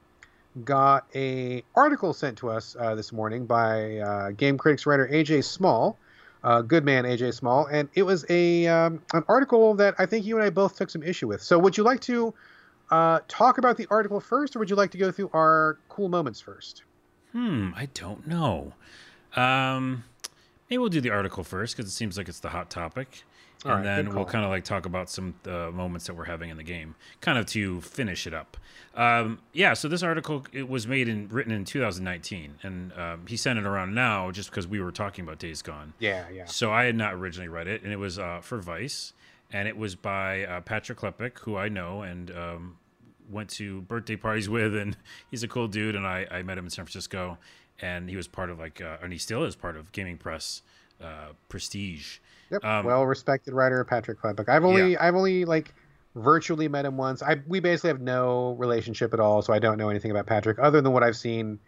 got a article sent to us uh, this morning by uh, Game Critics writer AJ Small, uh, good man AJ Small, and it was a um, an article that I think you and I both took some issue with. So would you like to uh, talk about the article first, or would you like to go through our cool moments first? Hmm, I don't know. Um, maybe we'll do the article first because it seems like it's the hot topic, All and right, then we'll kind of like talk about some uh, moments that we're having in the game, kind of to finish it up. Um, yeah, so this article it was made and written in 2019, and um, he sent it around now just because we were talking about Days Gone. Yeah, yeah. So I had not originally read it, and it was uh, for Vice, and it was by uh, Patrick Klepek, who I know and um, went to birthday parties with, and he's a cool dude. And I, I met him in San Francisco, and he was part of like, uh, and he still is part of Gaming Press uh, Prestige. Yep. Um, well respected writer Patrick Klepek. I've only I've only like virtually met him once. I we basically have no relationship at all, so I don't know anything about Patrick other than what I've seen,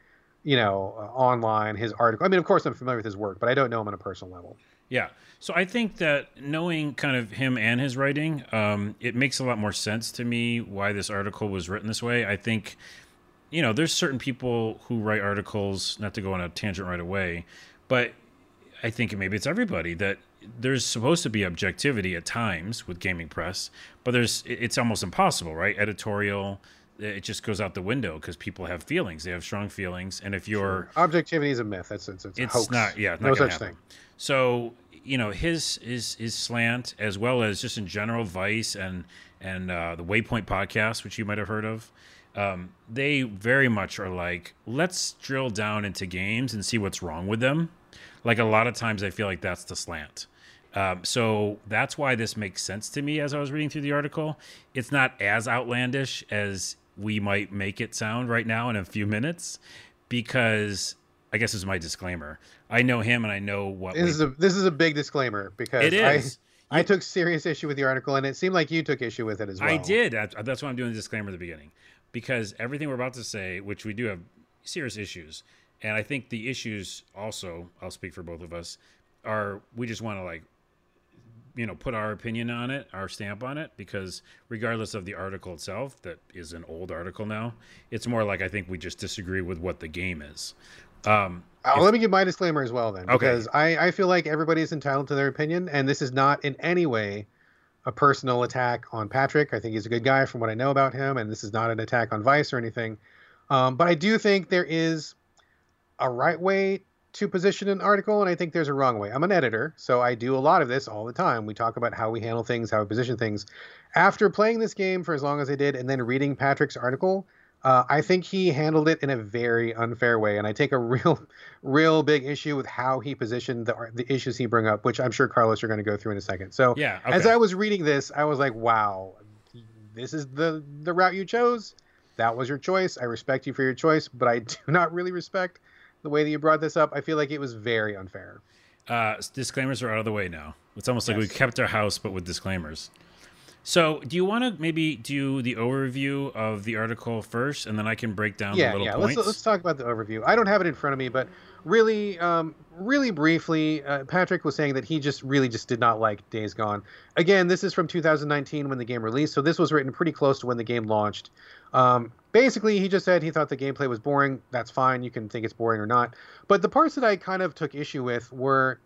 you know, uh, online. His article. I mean, of course, I'm familiar with his work, but I don't know him on a personal level. Yeah. So I think that knowing kind of him and his writing, um, it makes a lot more sense to me why this article was written this way. I think, you know, there's certain people who write articles, not to go on a tangent right away, but I think maybe it's everybody that there's supposed to be objectivity at times with gaming press, but there's it's almost impossible, right? Editorial, it just goes out the window because people have feelings. They have strong feelings, and if you're Objectivity is a myth. That's it's, it's, it's not yeah it's no such happen. thing. so you know his his his slant as well as just in general vice and and uh, the waypoint podcast which you might have heard of um, they very much are like let's drill down into games and see what's wrong with them like a lot of times i feel like that's the slant um, so that's why this makes sense to me as i was reading through the article it's not as outlandish as we might make it sound right now in a few minutes because I guess this is my disclaimer. I know him and I know what This is a this is a big disclaimer because it is. I I took serious issue with the article, and it seemed like you took issue with it as well. I did. That's why I'm doing the disclaimer at the beginning. because everything we're about to say, which we do have serious issues, and I think the issues also, I'll speak for both of us, are we just want to like you know put our opinion on it our stamp on it because regardless of the article itself that is an old article now it's more like i think we just disagree with what the game is um Uh, if- let me give my disclaimer as well, then, Okay. because I, I feel like everybody is entitled to their opinion, and this is not in any way a personal attack on Patrick. I think he's a good guy from what I know about him, and this is not an attack on Vice or anything. Um, but I do think there is a right way to position an article, and I think there's a wrong way. I'm an editor, so I do a lot of this all the time. We talk about how we handle things, how we position things. After playing this game for as long as I did, and then reading Patrick's article, uh, I think he handled it in a very unfair way, and I take a real, real big issue with how he positioned the the issues he bring up, which I'm sure Carlos are going to go through in a second. So, yeah as. I was reading this, I was like, "Wow, this is the the route you chose. That was your choice. I respect you for your choice, but I do not really respect the way that you brought this up. I feel like it was very unfair." uh disclaimers are out of the way now it's almost like we kept our house but with disclaimers so do you want to maybe do the overview of the article first and then i can break down the yeah, little yeah. points Let's let's talk about the overview. I don't have it in front of me, but really, um, really briefly, uh, Patrick was saying that he just really just did not like Days Gone. Again, this is from 2019 when the game released, so this was written pretty close to when the game launched. Um, basically, he just said he thought the gameplay was boring. That's fine. You can think it's boring or not. But the parts that I kind of took issue with were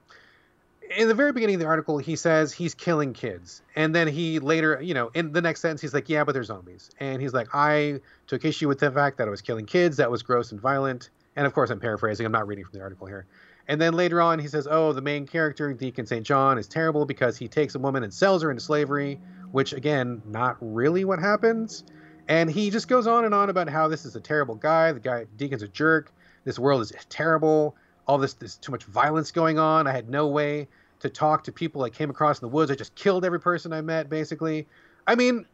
in the very beginning of the article, he says he's killing kids. And then he later, you know, in the next sentence, he's like, yeah, but they're zombies. And he's like, I took issue with the fact that I was killing kids. That was gross and violent. And of course, I'm paraphrasing. I'm not reading from the article here. And then later on, he says, oh, the main character, Deacon St. John, is terrible because he takes a woman and sells her into slavery, which, again, not really what happens. And he just goes on and on about how this is a terrible guy. The guy, Deacon's a jerk. This world is terrible. All this, there's too much violence going on. I had no way to talk to people I came across in the woods. I just killed every person I met, basically. I mean,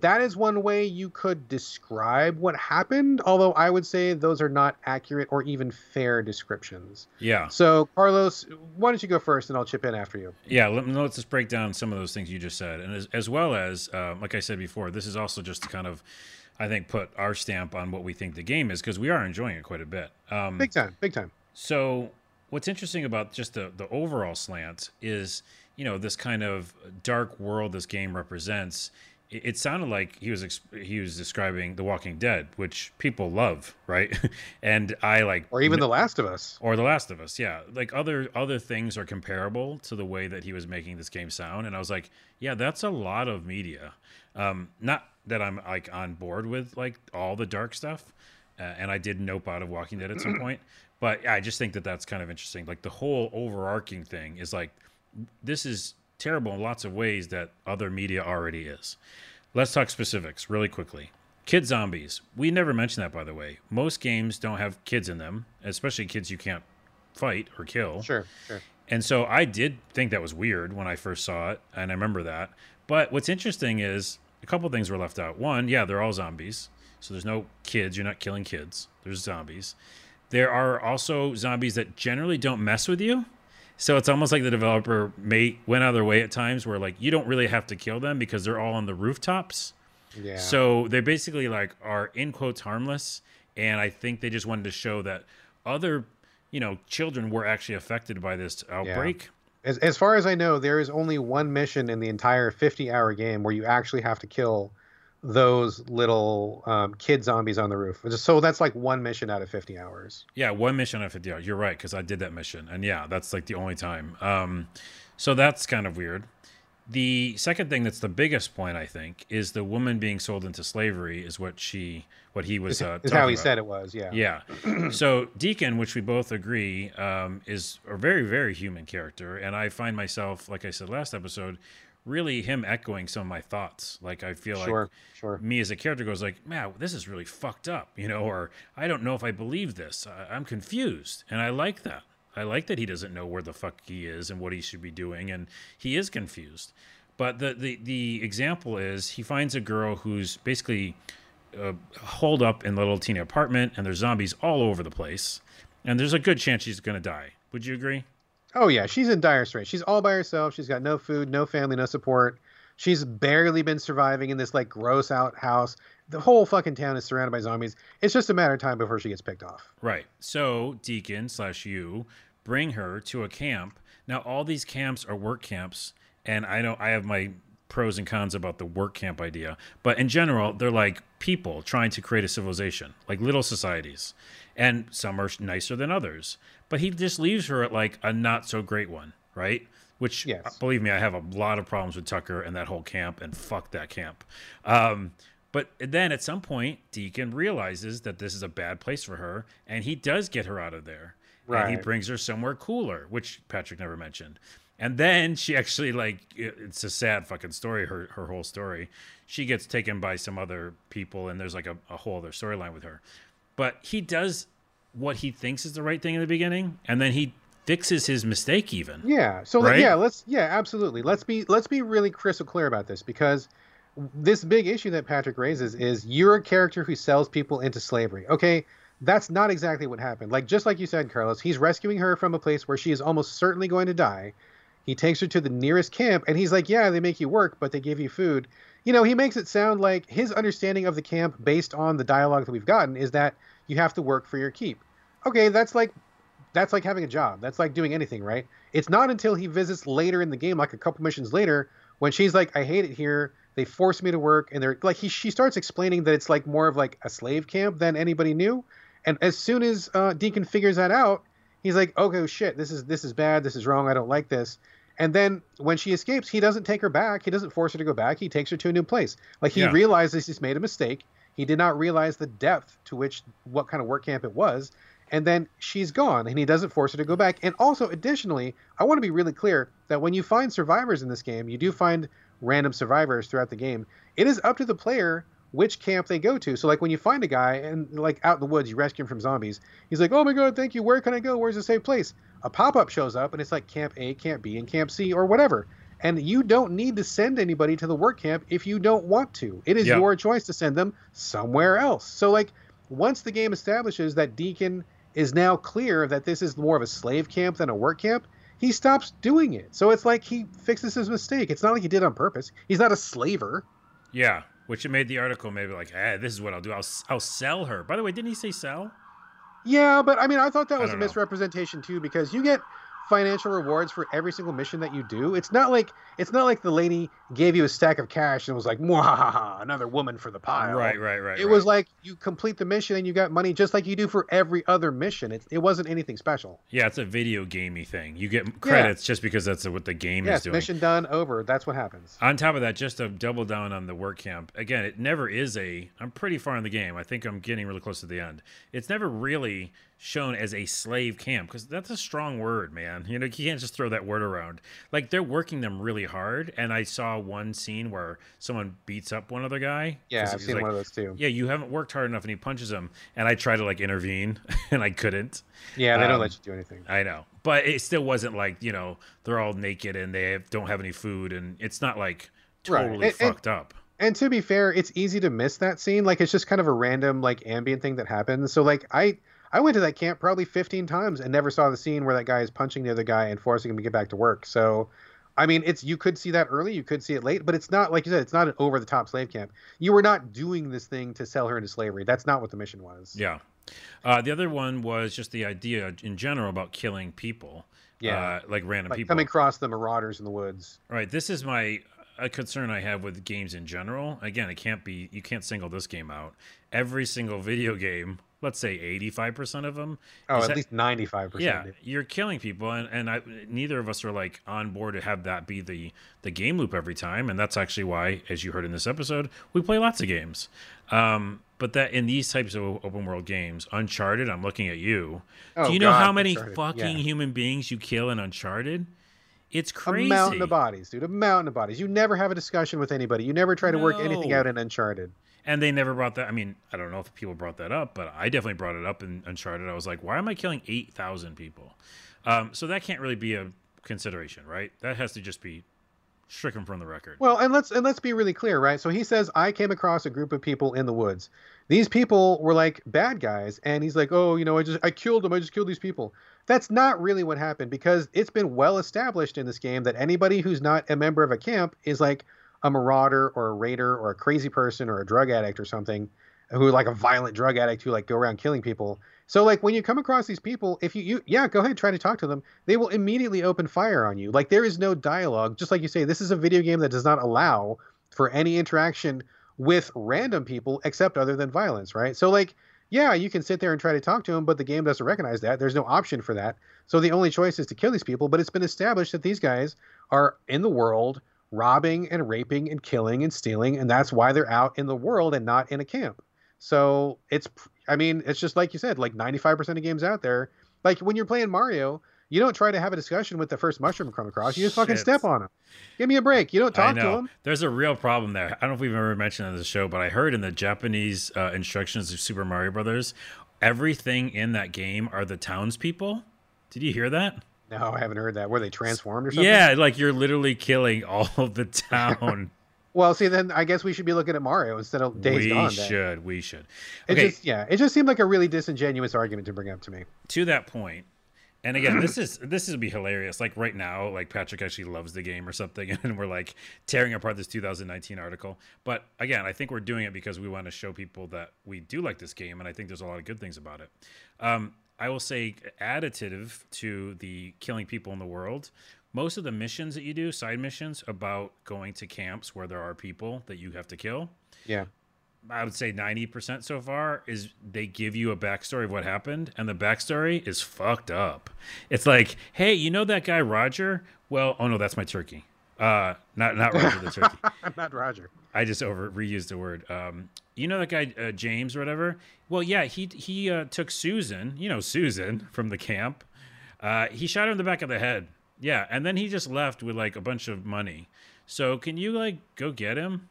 that is one way you could describe what happened, although I would say those are not accurate or even fair descriptions. yeah So, Carlos, why don't you go first and I'll chip in after you? Yeah, let, let's just break down some of those things you just said, and as, as well as, uh, like I said before, this is also just to kind of, I think, put our stamp on what we think the game is because we are enjoying it quite a bit. Um, Big time, big time. so, what's interesting about just the the overall slant is, you know, this kind of dark world this game represents. It, it sounded like he was ex- he was describing The Walking Dead, which people love, right? and I like, Or even The Last of Us. or The Last of Us, yeah. Like other other things are comparable to the way that he was making this game sound, and I was like, yeah, that's a lot of media. Um, not that I'm like on board with like all the dark stuff, uh, and I did nope out of Walking Dead at some point, but I just think that that's kind of interesting. Like the whole overarching thing is like this is terrible in lots of ways that other media already is. Let's talk specifics really quickly. Kid zombies. We never mentioned that, by the way. Most games don't have kids in them, especially kids you can't fight or kill. Sure, sure. And so I did think that was weird when I first saw it, and I remember that. But what's interesting is a couple things were left out. One, yeah, they're all zombies. So there's no kids. You're not killing kids. There's zombies. There are also zombies that generally don't mess with you. So it's almost like the developer may went out of their way at times where like you don't really have to kill them because they're all on the rooftops. Yeah. So they basically like are in quotes harmless, and I think they just wanted to show that other, you know, children were actually affected by this outbreak. As, as far as I know, there is only one mission in the entire 50 hour game where you actually have to kill those little um, kid zombies on the roof. So that's like one mission out of 50 hours. Yeah, one mission out of 50 hours. You're right, because I did that mission. And yeah, that's like the only time. Um, so that's kind of weird. The second thing that's the biggest point, I think, is the woman being sold into slavery is what she, what he was. Uh, Is how he about. said it was. Yeah. Yeah. so Deacon, which we both agree, um, is a very, very human character, and I find myself, like I said last episode, really him echoing some of my thoughts. Like I feel Sure. like Sure. me as a character goes like, man, this is really fucked up, you know, or I don't know if I believe this. I- I'm confused, and I like that. I like that he doesn't know where the fuck he is and what he should be doing, and he is confused. But the the the example is he finds a girl who's basically uh, holed up in a little teeny apartment, and there's zombies all over the place, and there's a good chance she's gonna die. Would you agree? Oh yeah, she's in dire straits. She's all by herself. She's got no food, no family, no support. She's barely been surviving in this like gross out house. the whole fucking town is surrounded by zombies. It's just a matter of time before she gets picked off. Right. So Deacon slash you bring her to a camp. Now all these camps are work camps, and I know I have my pros and cons about the work camp idea, but in general, they're like people trying to create a civilization, like little societies, and some are nicer than others. But he just leaves her at like a not so great one, right? Which, Yes. believe me, I have a lot of problems with Tucker and that whole camp, and fuck that camp. Um, but then at some point, Deacon realizes that this is a bad place for her, and he does get her out of there. And he brings her somewhere cooler, which Patrick never mentioned. And then she actually like it's a sad fucking story, her her whole story. She gets taken by some other people and there's like a, a whole other storyline with her. But he does what he thinks is the right thing in the beginning, and then he fixes his mistake even. Yeah. So like, Right? yeah, let's yeah, absolutely. Let's be let's be really crystal clear about this because this big issue that Patrick raises is you're a character who sells people into slavery. Okay, that's not exactly what happened. Like just like you said, Carlos, he's rescuing her from a place where she is almost certainly going to die. He takes her to the nearest camp and he's like, "Yeah, they make you work, but they give you food." You know, he makes it sound like his understanding of the camp based on the dialogue that we've gotten is that you have to work for your keep. Okay, that's like that's like having a job. That's like doing anything, right? It's not until he visits later in the game, like a couple missions later, when she's like, "I hate it here. They force me to work," and they're like, he she starts explaining that it's like more of like a slave camp than anybody knew. And as soon as uh, Deacon figures that out, he's like, "Okay, shit, this is this is bad. This is wrong. I don't like this." And then when she escapes, he doesn't take her back. He doesn't force her to go back. He takes her to a new place. Like he Yeah. realizes he's made a mistake. He did not realize the depth to which what kind of work camp it was. And then she's gone and he doesn't force her to go back. And also additionally i want to be really clear that when you find survivors in this game you do find random survivors throughout the game. It is up to the player which camp they go to. So like when you find a guy and like out in the woods you rescue him from zombies he's like oh my god thank you. Where can i go? Where's the safe place? A pop-up shows up and it's like camp a camp b and camp c or whatever and you don't need to send anybody to the work camp if you don't want to it is Yeah. your choice to send them somewhere else so like once the game establishes that deacon is now clear that this is more of a slave camp than a work camp, he stops doing it. So it's like he fixes his mistake. It's not like he did on purpose. He's not a slaver. Yeah, which it made the article maybe like, eh, this is what I'll do. I'll I'll sell her. By the way, didn't he say sell? Yeah, but I mean, I thought that was a know. misrepresentation too because you get financial rewards for every single mission that you do. It's not like it's not like the lady gave you a stack of cash and was like, "Mwahaha, another woman for the pile." Right, right, right. It right. was like you complete the mission and you got money just like you do for every other mission. It, it wasn't anything special. yeah, it's a video gamey thing. You get credits just because that's what the game is Yes, doing. mission done, over. That's what happens. On top of that, just to double down on the work camp, again, it never is a. I'm pretty far in the game. I think I'm getting really close to the end. It's never really shown as a slave camp because that's a strong word, man. You know, you can't just throw that word around. Like they're working them really hard. And I saw one scene where someone beats up one other guy. Yeah, I've seen like, one of those too. Yeah, you haven't worked hard enough, and he punches him. And I tried to like intervene, and I couldn't. Yeah, they don't Um, let you do anything. I know, but it still wasn't like you know they're all naked and they have, don't have any food, and it's not like totally and- fucked up. And to be fair, it's easy to miss that scene. Like it's just kind of a random like ambient thing that happens. So like I I went to that camp probably 15 times and never saw the scene where that guy is punching the other guy and forcing him to get back to work. So I mean, it's you could see that early, you could see it late, but it's not like you said, it's not an over the top slave camp. You were not doing this thing to sell her into slavery. That's not what the mission was. Yeah. Uh, the other one was just the idea in general about killing people. Yeah. Uh, like random Like people. coming across the marauders in the woods. Right. This is my a concern I have with games in general. Again, it can't be you can't single this game out. Every single video game, let's say eighty five percent of them. Oh, at that- least 95%. yeah, you're killing people, and, and I neither of us are like on board to have that be the the game loop every time, and that's actually why, as you heard in this episode, we play lots of games. Um, but that in these types of open world games, Uncharted, I'm looking at you. Oh, Do you know God, how many Uncharted, fucking yeah. human beings you kill in Uncharted? It's crazy. A mountain of bodies, dude. A mountain of bodies. You never have a discussion with anybody. You never try to work anything out in Uncharted. And they never brought that. I mean, I don't know if people brought that up, but I definitely brought it up in Uncharted. I was like, why am I killing 8,000 people? Um, so that can't really be a consideration, right? That has to just be stricken from the record. Well, and let's and let's be really clear, right? So he says I came across a group of people in the woods. These people were like bad guys, and he's like, "Oh, you know, I just I killed them. I just killed these people." That's not really what happened because it's been well established in this game that anybody who's not a member of a camp is like a marauder or a raider or a crazy person or a drug addict or something who like a violent drug addict who like go around killing people. So like when you come across these people, if you, you yeah, go ahead and try to talk to them. They will immediately open fire on you. Like there is no dialogue. Just like you say, this is a video game that does not allow for any interaction with random people except other than violence, right? So like yeah, you can sit there and try to talk to them, but the game doesn't recognize that. There's no option for that. So the only choice is to kill these people, but it's been established that these guys are in the world robbing and raping and killing and stealing, and that's why they're out in the world and not in a camp. So it's, I mean, it's just like you said, like 95% of games out there, like when you're playing Mario, you don't try to have a discussion with the first mushroom you come across. You just fucking step on him. Give me a break. You don't talk to him. There's a real problem there. I don't know if we've ever mentioned on the show, but I heard in the Japanese uh, instructions of Super Mario Brothers, everything in that game are the townspeople. Did you hear that? No, I haven't heard that. Were they transformed or something? Yeah, like you're literally killing all of the town. Well, see, then I guess we should be looking at Mario instead of Days we Gone. then. should. We should. It Okay, just, yeah, it just seemed like a really disingenuous argument to bring up to me. to that point, and again, this is this is be hilarious. Like right now, like Patrick actually loves the game or something, and we're like tearing apart this 2019 article. But again, I think we're doing it because we want to show people that we do like this game, and I think there's a lot of good things about it. Um, I will say, additive to the killing people in the world, most of the missions that you do, side missions about going to camps where there are people that you have to kill. Yeah. I would say 90% so far is they give you a backstory of what happened, and the backstory is fucked up. It's like, hey, you know that guy Roger? Well, oh no, that's my turkey. Uh, not not Roger the turkey. Not Roger. I just over reused the word. Um, you know that guy uh, James or whatever? Well, yeah, he he uh, took Susan, you know Susan from the camp. Uh, he shot her in the back of the head. Yeah, and then he just left with like a bunch of money. So can you like go get him?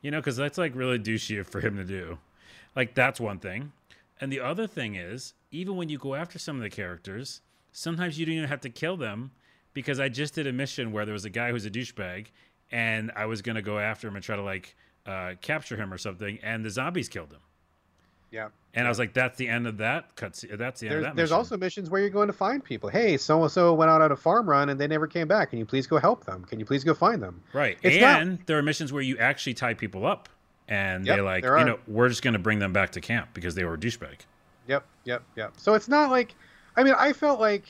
You know, because that's like really douchey for him to do. Like that's one thing. And the other thing is, even when you go after some of the characters, sometimes you don't even have to kill them because I just did a mission where there was a guy who's a douchebag, and I was gonna go after him and try to like uh, capture him or something, and the zombies killed him. Yeah. And I was like, "That's the end of that cutscene. That's the end There's, of that." there's mission. also missions where you're going to find people. Hey, so and so went out on a farm run and they never came back. Can you please go help them? Can you please go find them? right, it's not- and there are missions where you actually tie people up, and Yep, they like, you know, we're just gonna bring them back to camp because they were a douchebag. Yep, yep, yep. So it's not like, I mean, I felt like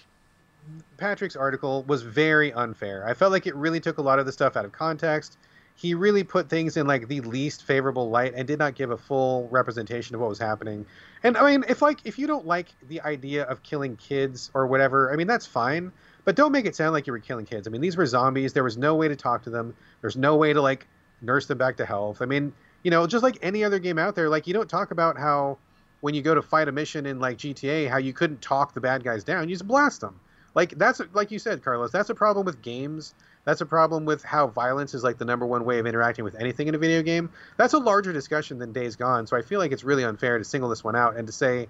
Patrick's article was very unfair. I felt like it really took a lot of the stuff out of context. He really put things in like the least favorable light and did not give a full representation of what was happening. And I mean, if like if you don't like the idea of killing kids or whatever, I mean that's fine. But don't make it sound like you were killing kids. I mean, these were zombies. There was no way to talk to them. There's no way to like nurse them back to health. I mean, you know, just like any other game out there, like you don't talk about how when you go to fight a mission in like GTA, how you couldn't talk the bad guys down, you just blast them. Like that's like you said, Carlos. That's a problem with games. That's a problem with how violence is like the number one way of interacting with anything in a video game. That's a larger discussion than Days Gone. So I feel like it's really unfair to single this one out and to say,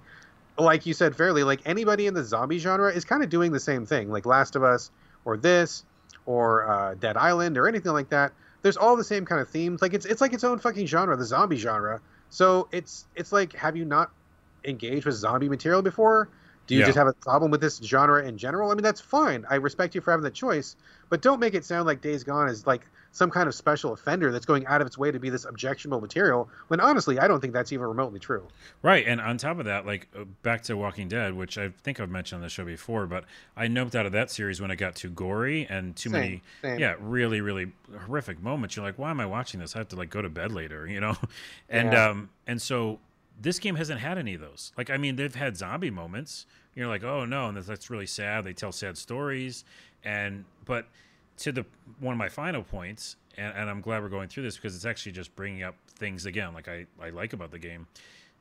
like you said fairly, like anybody in the zombie genre is kind of doing the same thing, like Last of Us or this or uh, Dead Island or anything like that. There's all the same kind of themes. Like it's it's like its own fucking genre, the zombie genre. So it's it's like, have you not engaged with zombie material before? Do you Yeah. just have a problem with this genre in general? I mean, that's fine. I respect you for having the choice, but don't make it sound like Days Gone is like some kind of special offender that's going out of its way to be this objectionable material. When honestly, I don't think that's even remotely true. Right, and on top of that, like uh, back to Walking Dead, which I think I've mentioned on the show before, but I noped out of that series when it got too gory and too Same, many, same. yeah, really, really horrific moments. You're like, why am I watching this? I have to like go to bed later, you know, and Yeah. um, and so this game hasn't had any of those. Like, I mean, they've had zombie moments. You're like, oh no, and that's, that's really sad. They tell sad stories, and but to the one of my final points, and, and I'm glad we're going through this because it's actually just bringing up things again, like I, I like about the game.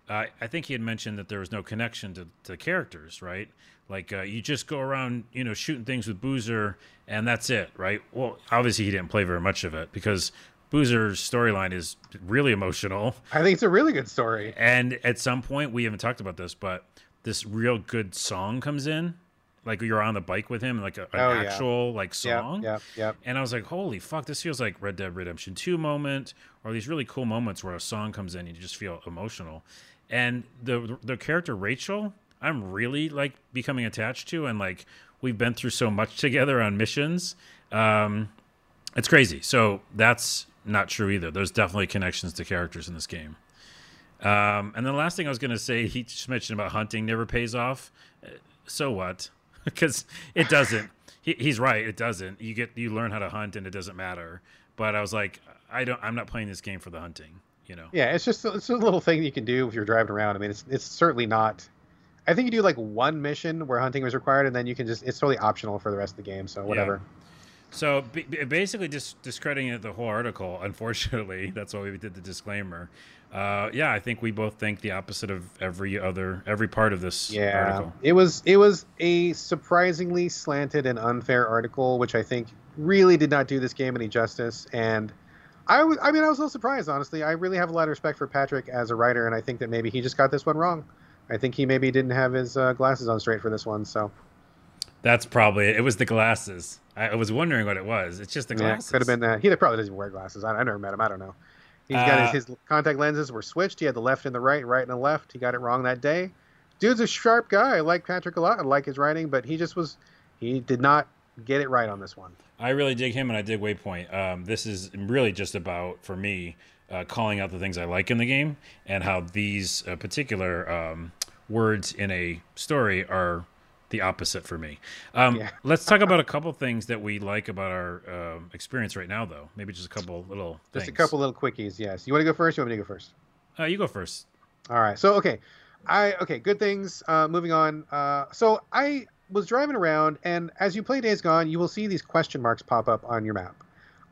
Uh, I think he had mentioned that there was no connection to, to characters, right? Like uh, you just go around, you know, shooting things with Boozer, and that's it, right? Well, obviously he didn't play very much of it because Boozer's storyline is really emotional, I think it's a really good story. and at some point we haven't talked about this, but this real good song comes in, like you're on the bike with him, like a, an Oh, yeah. actual like song. Yeah, yeah, yeah. And I was like, holy fuck, this feels like Red Dead Redemption 2 moment or these really cool moments where a song comes in and you just feel emotional. And the the character Rachel, I'm really like becoming attached to and like we've been through so much together on missions. Um it's crazy. So that's not true either. There's definitely connections to characters in this game. Um, and the last thing I was going to say, he just mentioned about hunting never pays off. Uh, so what? Because it doesn't. he, he's right. It doesn't. You get you learn how to hunt, and it doesn't matter. But I was like, I don't. I'm not playing this game for the hunting. You know. Yeah, it's just it's a little thing you can do if you're driving around. I mean, it's it's certainly not. I think you do like one mission where hunting was required, and then you can just it's totally optional for the rest of the game. So whatever. Yeah. So b- basically, just discrediting the whole article. Unfortunately, that's why we did the disclaimer. Uh, yeah, I think we both think the opposite of every other every part of this yeah, article. it was it was a surprisingly slanted and unfair article, which I think really did not do this game any justice. And I was I mean I was a little surprised, honestly. I really have a lot of respect for Patrick as a writer, and I think that maybe he just got this one wrong. I think he maybe didn't have his uh, glasses on straight for this one. So that's probably it. it was the glasses. I was wondering what it was. It's just the glasses. Yeah, could have been that. He probably doesn't wear glasses. I, I never met him. I don't know. He's got uh, his, his, contact lenses were switched. He had the left and the right, right and the left. He got it wrong that day. Dude's a sharp guy. I like Patrick a lot. I like his writing, but he just was he did not get it right on this one. I really dig him, and I dig Waypoint. Um, this is really just about for me uh, calling out the things I like in the game and how these uh, particular um, words in a story are the opposite for me. Um, yeah. let's talk about a couple things that we like about our uh, experience right now, though. Maybe just a couple little. Just a couple little quickies. Yes. You want to go first? you want me to go first? Uh, you go first. All right. So okay, I okay. Good things. Uh, moving on. Uh, so I was driving around, and as you play Days Gone, you will see these question marks pop up on your map.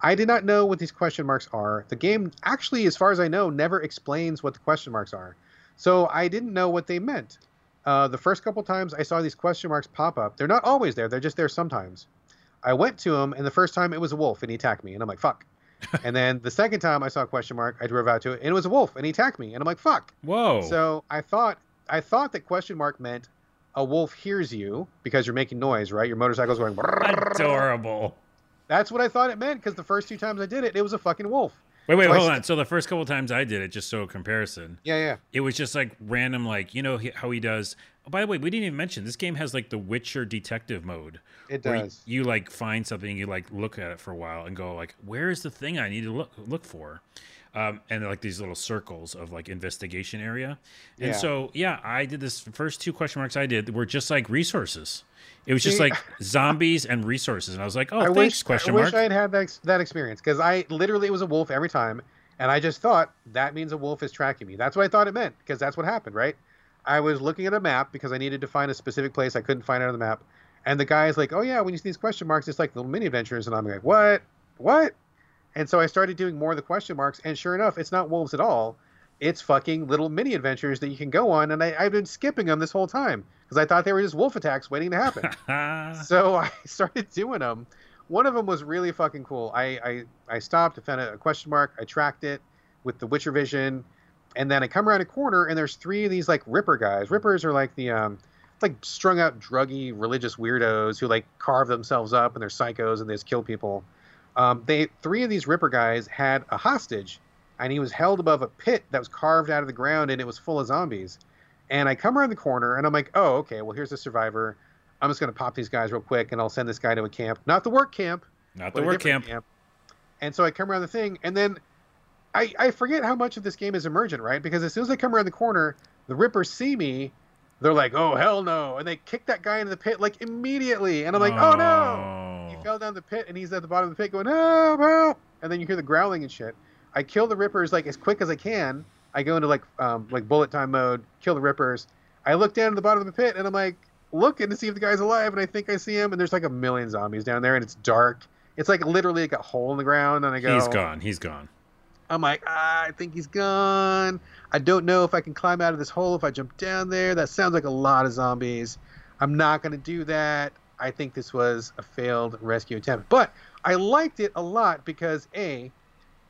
I did not know what these question marks are. The game actually, as far as I know, never explains what the question marks are. So I didn't know what they meant. Uh, the first couple times I saw these question marks pop up, they're not always there. They're just there sometimes. I went to him, and the first time it was a wolf, and he attacked me, and I'm like, fuck. and then the second time I saw a question mark, I drove out to it, and it was a wolf, and he attacked me, and I'm like, fuck. Whoa. So I thought I thought that question mark meant a wolf hears you because you're making noise, right? Your motorcycle's going. Adorable. That's what I thought it meant because the first two times I did it, it was a fucking wolf. Wait, wait, hold on. So the first couple times I did it, just so a comparison. Yeah, yeah. It was just like random, like you know how he does. Oh, by the way, we didn't even mention this game has like the Witcher detective mode. It does. You, you, like find something, you like look at it for a while and go like, "Where is the thing I need to look look for?" Um, and like these little circles of like investigation area. And yeah. so yeah, I did this first two question marks I did were just like resources. It was just like zombies and resources, and I was like, "Oh, I thanks?" Wish, question I mark. wish I had had that, that experience because I literally it was a wolf every time, and I just thought that means a wolf is tracking me. That's what I thought it meant because that's what happened, right? I was looking at a map because I needed to find a specific place I couldn't find it on the map, and the guy's like, "Oh yeah, when you see these question marks, it's like little mini adventures," and I'm like, "What? What?" And so I started doing more of the question marks, and sure enough, it's not wolves at all it's fucking little mini adventures that you can go on, and I, have been skipping them this whole time because I thought they were just wolf attacks waiting to happen. so I started doing them. One of them was really fucking cool. I I, I stopped, I found a question mark, I tracked it with the Witcher vision, and then I come around a corner and there's three of these like Ripper guys. Rippers are like the um like strung out druggy religious weirdos who like carve themselves up and they're psychos and they just kill people. Um, they three of these Ripper guys had a hostage and he was held above a pit that was carved out of the ground and it was full of zombies. And I come around the corner and I'm like, oh, okay, well, here's the survivor. I'm just going to pop these guys real quick and I'll send this guy to a camp. Not the work camp. Not the work camp. camp. And so I come around the thing and then I, I forget how much of this game is emergent, right? Because as soon as I come around the corner, the Rippers see me. They're like, oh, hell no. And they kick that guy into the pit like immediately. And I'm like, oh, oh no. He fell down the pit and he's at the bottom of the pit going, oh, help. And then you hear the growling and shit. I kill the Rippers like as quick as I can. I go into like um, like bullet time mode, kill the Rippers. I look down at the bottom of the pit and I'm like looking to see if the guy's alive, and I think I see him, and there's like a million zombies down there, and it's dark. It's like literally like a hole in the ground, and I go, he's gone, he's gone. I'm like, ah, I think he's gone. I don't know if I can climb out of this hole if I jump down there. That sounds like a lot of zombies. I'm not gonna do that. I think this was a failed rescue attempt, but I liked it a lot because a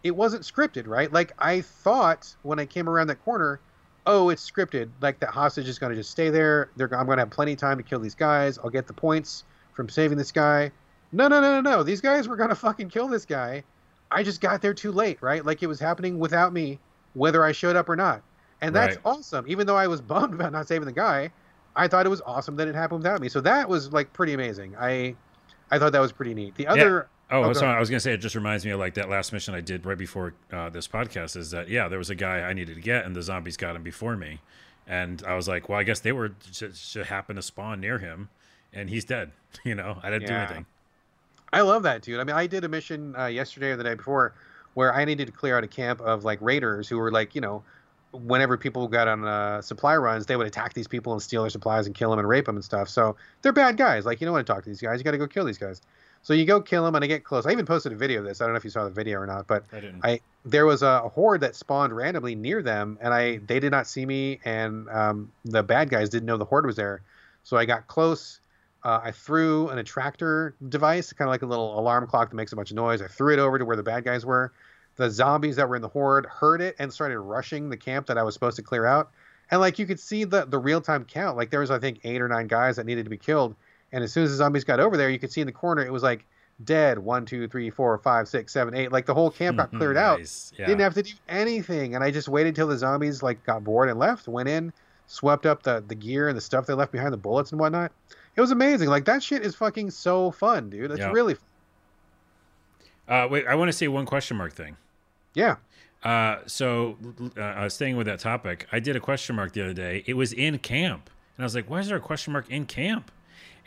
it wasn't scripted, right? Like I thought when I came around that corner, oh, it's scripted. Like that hostage is going to just stay there. They're, I'm going to have plenty of time to kill these guys. I'll get the points from saving this guy. No, no, no, no, no. These guys were going to fucking kill this guy. I just got there too late, right? Like it was happening without me, whether I showed up or not. And that's right. awesome. Even though I was bummed about not saving the guy, I thought it was awesome that it happened without me. So that was like pretty amazing. I I thought that was pretty neat. The other Oh, go sorry. I was gonna say it just reminds me of like that last mission I did right before uh, this podcast. Is that yeah, there was a guy I needed to get, and the zombies got him before me, and I was like, well, I guess they were just, just happened to spawn near him, and he's dead. You know, I didn't do anything. I love that, dude. I mean, I did a mission uh, yesterday or the day before where I needed to clear out a camp of like raiders who were like, you know, whenever people got on uh, supply runs, they would attack these people and steal their supplies and kill them and rape them and stuff. So they're bad guys. Like, you don't want to talk to these guys. You got to go kill these guys. So you go kill them, and I get close. I even posted a video of this. I don't know if you saw the video or not, but I. I there was a horde that spawned randomly near them, and I they did not see me, and um, the bad guys didn't know the horde was there. So I got close. Uh, I threw an attractor device, kind of like a little alarm clock that makes a bunch of noise. I threw it over to where the bad guys were. The zombies that were in the horde heard it and started rushing the camp that I was supposed to clear out. And like you could see the the real time count. Like there was I think eight or nine guys that needed to be killed. And as soon as the zombies got over there, you could see in the corner it was like dead one, two, three, four, five, six, seven, eight. Like the whole camp got cleared out. Yeah. Didn't have to do anything, and I just waited till the zombies like got bored and left. Went in, swept up the the gear and the stuff they left behind, the bullets and whatnot. It was amazing. Like that shit is fucking so fun, dude. It's Yeah. really, fun. Uh, wait, I want to say one question mark thing. Yeah. Uh, so, uh, staying with that topic, I did a question mark the other day. It was in camp, and I was like, "Why is there a question mark in camp?"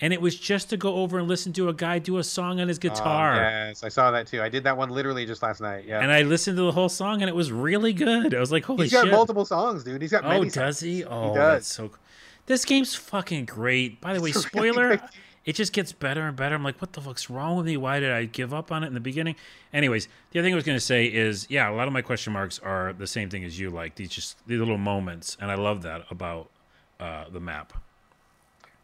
And it was just to go over and listen to a guy do a song on his guitar. Oh, yes, I saw that too. I did that one literally just last night. Yeah. And I listened to the whole song, and it was really good. I was like, "Holy He's got shit!" multiple songs, dude. He's got oh, does songs. he? Oh, he does. so. This game's fucking great. By the way, It's really spoiler. great it just gets better and better. I'm like, what the fuck's wrong with me? Why did I give up on it in the beginning? Anyways, the other thing I was going to say is, yeah, a lot of my question marks are the same thing as you, like these just these little moments, and I love that about uh, the map.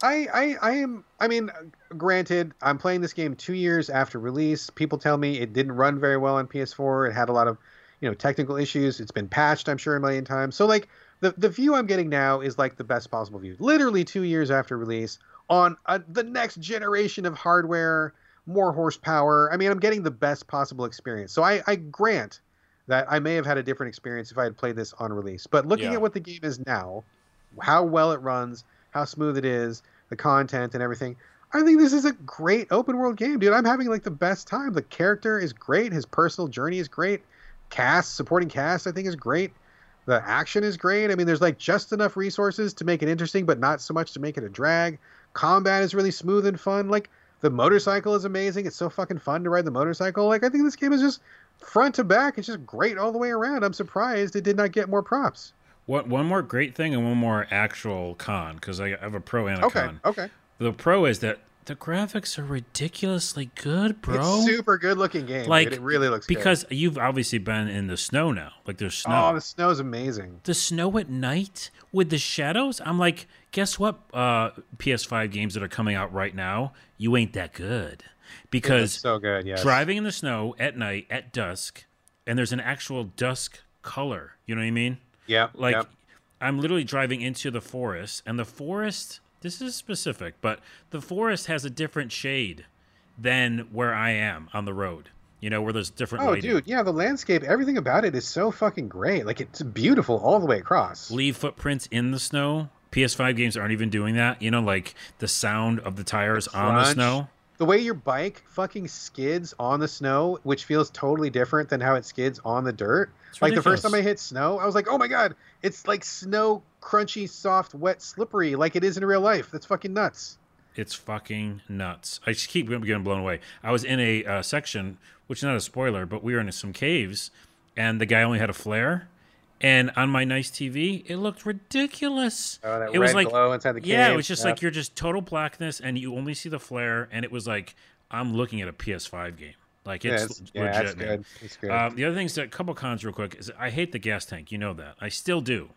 I, I, I am. I mean, granted, I'm playing this game two years after release. People tell me it didn't run very well on PS4. It had a lot of, you know, technical issues. It's been patched, I'm sure, a million times. So like the the view I'm getting now is like the best possible view. Literally two years after release on uh the next generation of hardware, more horsepower. I mean, I'm getting the best possible experience. So I, I grant that I may have had a different experience if I had played this on release. But looking Yeah. at what the game is now, how well it runs, how smooth it is, the content and everything. I think this is a great open world game, dude. I'm having like the best time. The character is great. His personal journey is great. Cast, supporting cast, I think is great. The action is great. I mean, there's like just enough resources to make it interesting, but not so much to make it a drag. Combat is really smooth and fun. Like the motorcycle is amazing. It's so fucking fun to ride the motorcycle. Like I think this game is just front to back. It's just great all the way around. I'm surprised it did not get more props. What one more great thing and one more actual con because I have a pro and a Okay, con. okay. The pro is that the graphics are ridiculously good, bro. It's super good looking game. like dude. it really looks good. because you've obviously been in the snow now. Like there's snow. Oh, the snow's amazing. the snow at night with the shadows. I'm like, guess what? Uh, PS5 games that are coming out right now, you ain't that good because so good. Yes. driving in the snow at night at dusk, and there's an actual dusk color. You know what I mean? Yeah. Like yeah. I'm literally driving into the forest, and the forest. This is specific, but the forest has a different shade than where I am on the road. You know, where there's different Oh, lighting. dude, yeah, the landscape, everything about it is so fucking great. Like it's beautiful all the way across. leave footprints in the snow. PS5 games aren't even doing that. You know, like the sound of the tires on the snow. The way your bike fucking skids on the snow, which feels totally different than how it skids on the dirt. It's like the first time I hit snow, I was like, "Oh my god, it's like snow, crunchy, soft, wet, slippery, like it is in real life." That's fucking nuts. It's fucking nuts. I just keep getting blown away. I was in a uh, section, which is not a spoiler, but we were in some caves, and the guy only had a flare. And on my nice TV, it looked ridiculous. Oh, that it was like, glow inside the yeah, it was just Yeah. like you're just total blackness, and you only see the flare, and it was like I'm looking at a PS5 game. Like Yeah, it's it's, yeah, legit. it's man. good. It's good. Um, the other things that a couple cons real quick is I hate the gas tank. You know that. I still do.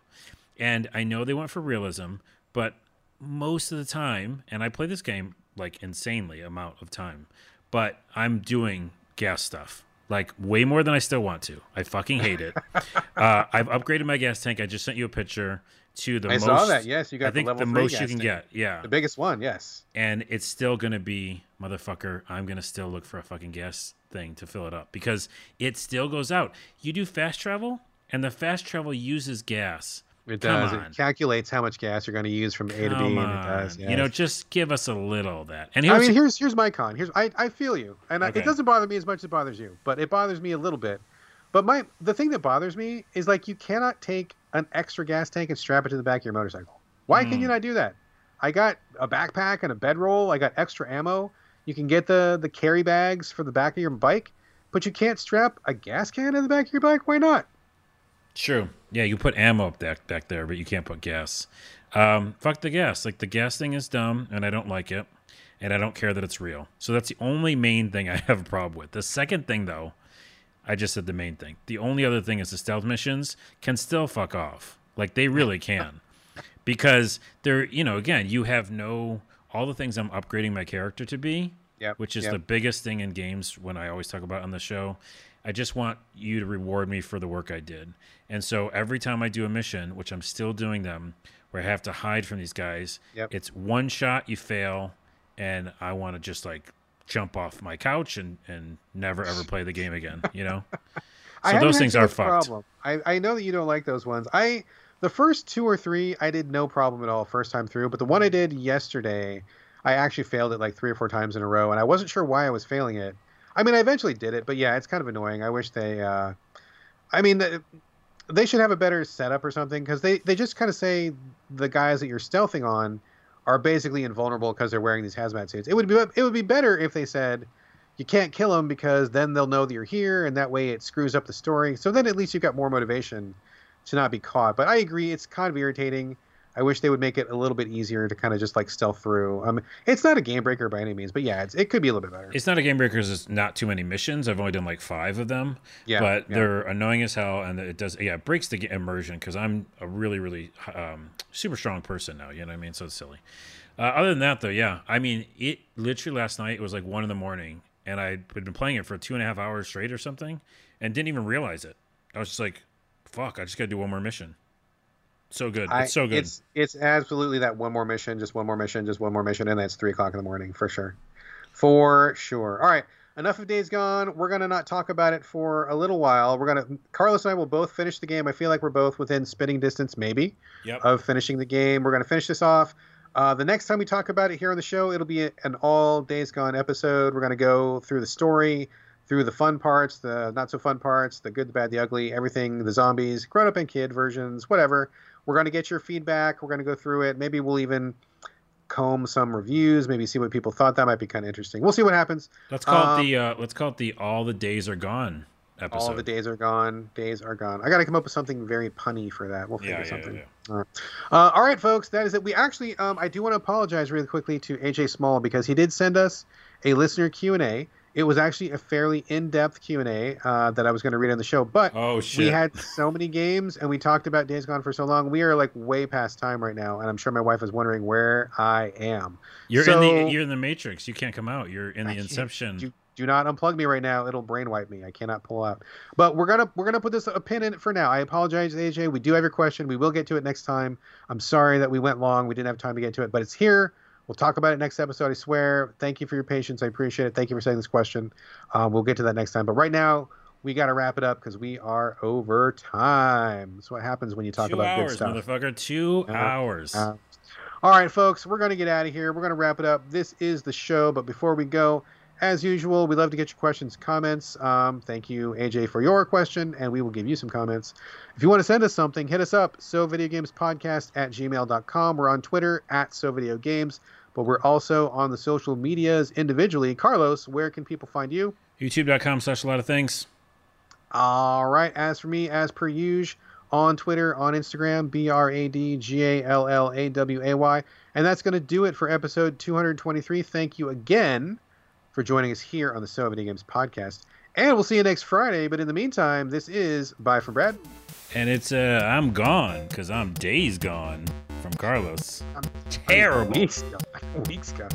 And I know they went for realism, but most of the time, and I play this game like insanely amount of time, but I'm doing gas stuff like way more than I still want to. I fucking hate it. uh, I've upgraded my gas tank. I just sent you a picture to the most. I most. saw that. Yes, you got I think the the, most you can tank. get. Yeah, the biggest one. Yes. and it's still gonna be motherfucker. I'm gonna still look for a fucking gas thing to fill it up because it still goes out. You do fast travel, and the fast travel uses gas, It Come does. on. It calculates how much gas you're going to use from A to B, Come and it does. You know, just give us a little of that. And I here's mean, here's here's my con. Here's I, I feel you, and I, it doesn't bother me as much as it bothers you, but it bothers me a little bit. But my the thing that bothers me is like you cannot take an extra gas tank and strap it to the back of your motorcycle. Why can Mm. you not do that? I got a backpack and a bedroll. I got extra ammo. You can get the the carry bags for the back of your bike, but you can't strap a gas can in the back of your bike. Why not? True. Yeah, you put ammo up back back there, but you can't put gas. Um, fuck the gas. Like the gas thing is dumb, and I don't like it, and I don't care that it's real. So that's the only main thing I have a problem with. The second thing, though, I just said the main thing. The only other thing is the stealth missions can still fuck off. Like they really can, because they're you know again you have no all the things I'm upgrading my character to be Yep. which is yep. the biggest thing in games when I always talk about on the show. I just want you to reward me for the work I did. And so every time I do a mission, which I'm still doing them, where I have to hide from these guys, Yep. it's one shot, you fail, and I want to just like jump off my couch and, and never ever play the game again, you know? So those things are fucked. Problem. I, I know that you don't like those ones. I the first two or three I did no problem at all first time through, but the one I mm. did yesterday, I actually failed it like three or four times in a row, and I wasn't sure why I was failing it. I mean, I eventually did it, but yeah, it's kind of annoying. I wish they. Uh, I mean, they should have a better setup or something because they they just kind of say the guys that you're stealthing on are basically invulnerable because they're wearing these hazmat suits. It would be it would be better if they said you can't kill them because then they'll know that you're here, and that way it screws up the story. So then at least you've got more motivation to not be caught. But I agree, it's kind of irritating. I wish they would make it a little bit easier to kind of just like stealth through. Um, it's not a game breaker by any means, but yeah, it's, it could be a little bit better. It's not a game breaker 'cause it's not too many missions. I've only done like five of them. Yeah, but yeah. they're annoying as hell, and it does yeah it breaks the immersion because I'm a really really um, super strong person now. You know what I mean? So it's silly. Uh, other than that, though, yeah, I mean it. Literally last night it was like one in the morning, and I'd been playing it for two and a half hours straight or something, and didn't even realize it. I was just like, "Fuck! I just got to do one more mission." So good. I- it's so good. It's it's absolutely that one more mission, just one more mission, just one more mission, and that's three o'clock in the morning for sure, for sure. All right, enough of Days Gone. We're gonna not talk about it for a little while. We're gonna Carlos and I will both finish the game. I feel like we're both within spinning distance, maybe, Yep. of finishing the game. We're gonna finish this off. Uh, the next time we talk about it here on the show, it'll be an all Days Gone episode. We're gonna go through the story, through the fun parts, the not so fun parts, the good, the bad, the ugly, everything, the zombies, grown up and kid versions, whatever. We're going to get your feedback. We're going to go through it. Maybe we'll even comb some reviews, maybe see what people thought. That might be kind of interesting. We'll see what happens. let's call um, it the uh, let's call it the all the days are gone episode. All the days are gone. Days are gone. I got to come up with something very punny for that. We'll figure Yeah, yeah, something. yeah. All right. Uh, all right, folks. That is it. We actually, um, I do want to apologize really quickly to AJ Small because he did send us a listener Q and A. It was actually a fairly in-depth Q and A uh, that I was going to read on the show, but Oh we had so many games and we talked about Days Gone for so long. We are like way past time right now, and I'm sure my wife is wondering where I am. you're so- in the you're in the Matrix. You can't come out. You're in the can't Inception. Do, do not unplug me right now; it'll brainwipe me. I cannot pull out. But we're gonna we're gonna put this a pin in it for now. I apologize, AJ. We do have your question. We will get to it next time. I'm sorry that we went long. We didn't have time to get to it, but it's here. We'll talk about it next episode. I swear. Thank you for your patience. I appreciate it. Thank you for saying this question. Um, we'll get to that next time. But right now, we got to wrap it up because we are over time. That's what happens when you talk Two about hours, good stuff. motherfucker. Two Uh, hours. Uh, all right, folks, we're going to get out of here. We're going to wrap it up. This is the show, but before we go, as usual, we love to get your questions, comments. Um, thank you, AJ, for your question, and we will give you some comments. If you want to send us something, hit us up, so videogamespodcast at gmail.com. We're on Twitter at sovideogames, but we're also on the social medias individually. Carlos, where can people find you? YouTube.com slash a lot of things. All right. As for me, as per usual, on Twitter, on Instagram, B R A D G A L L A W A Y. And that's going to do it for episode 223. Thank you again for joining us here on the So Video Games podcast. And we'll see you next Friday. But in the meantime, this is Bye from Brad. And it's uh I'm gone because I'm days gone from Carlos. I'm terrible. Weeks gone. Weeks gone.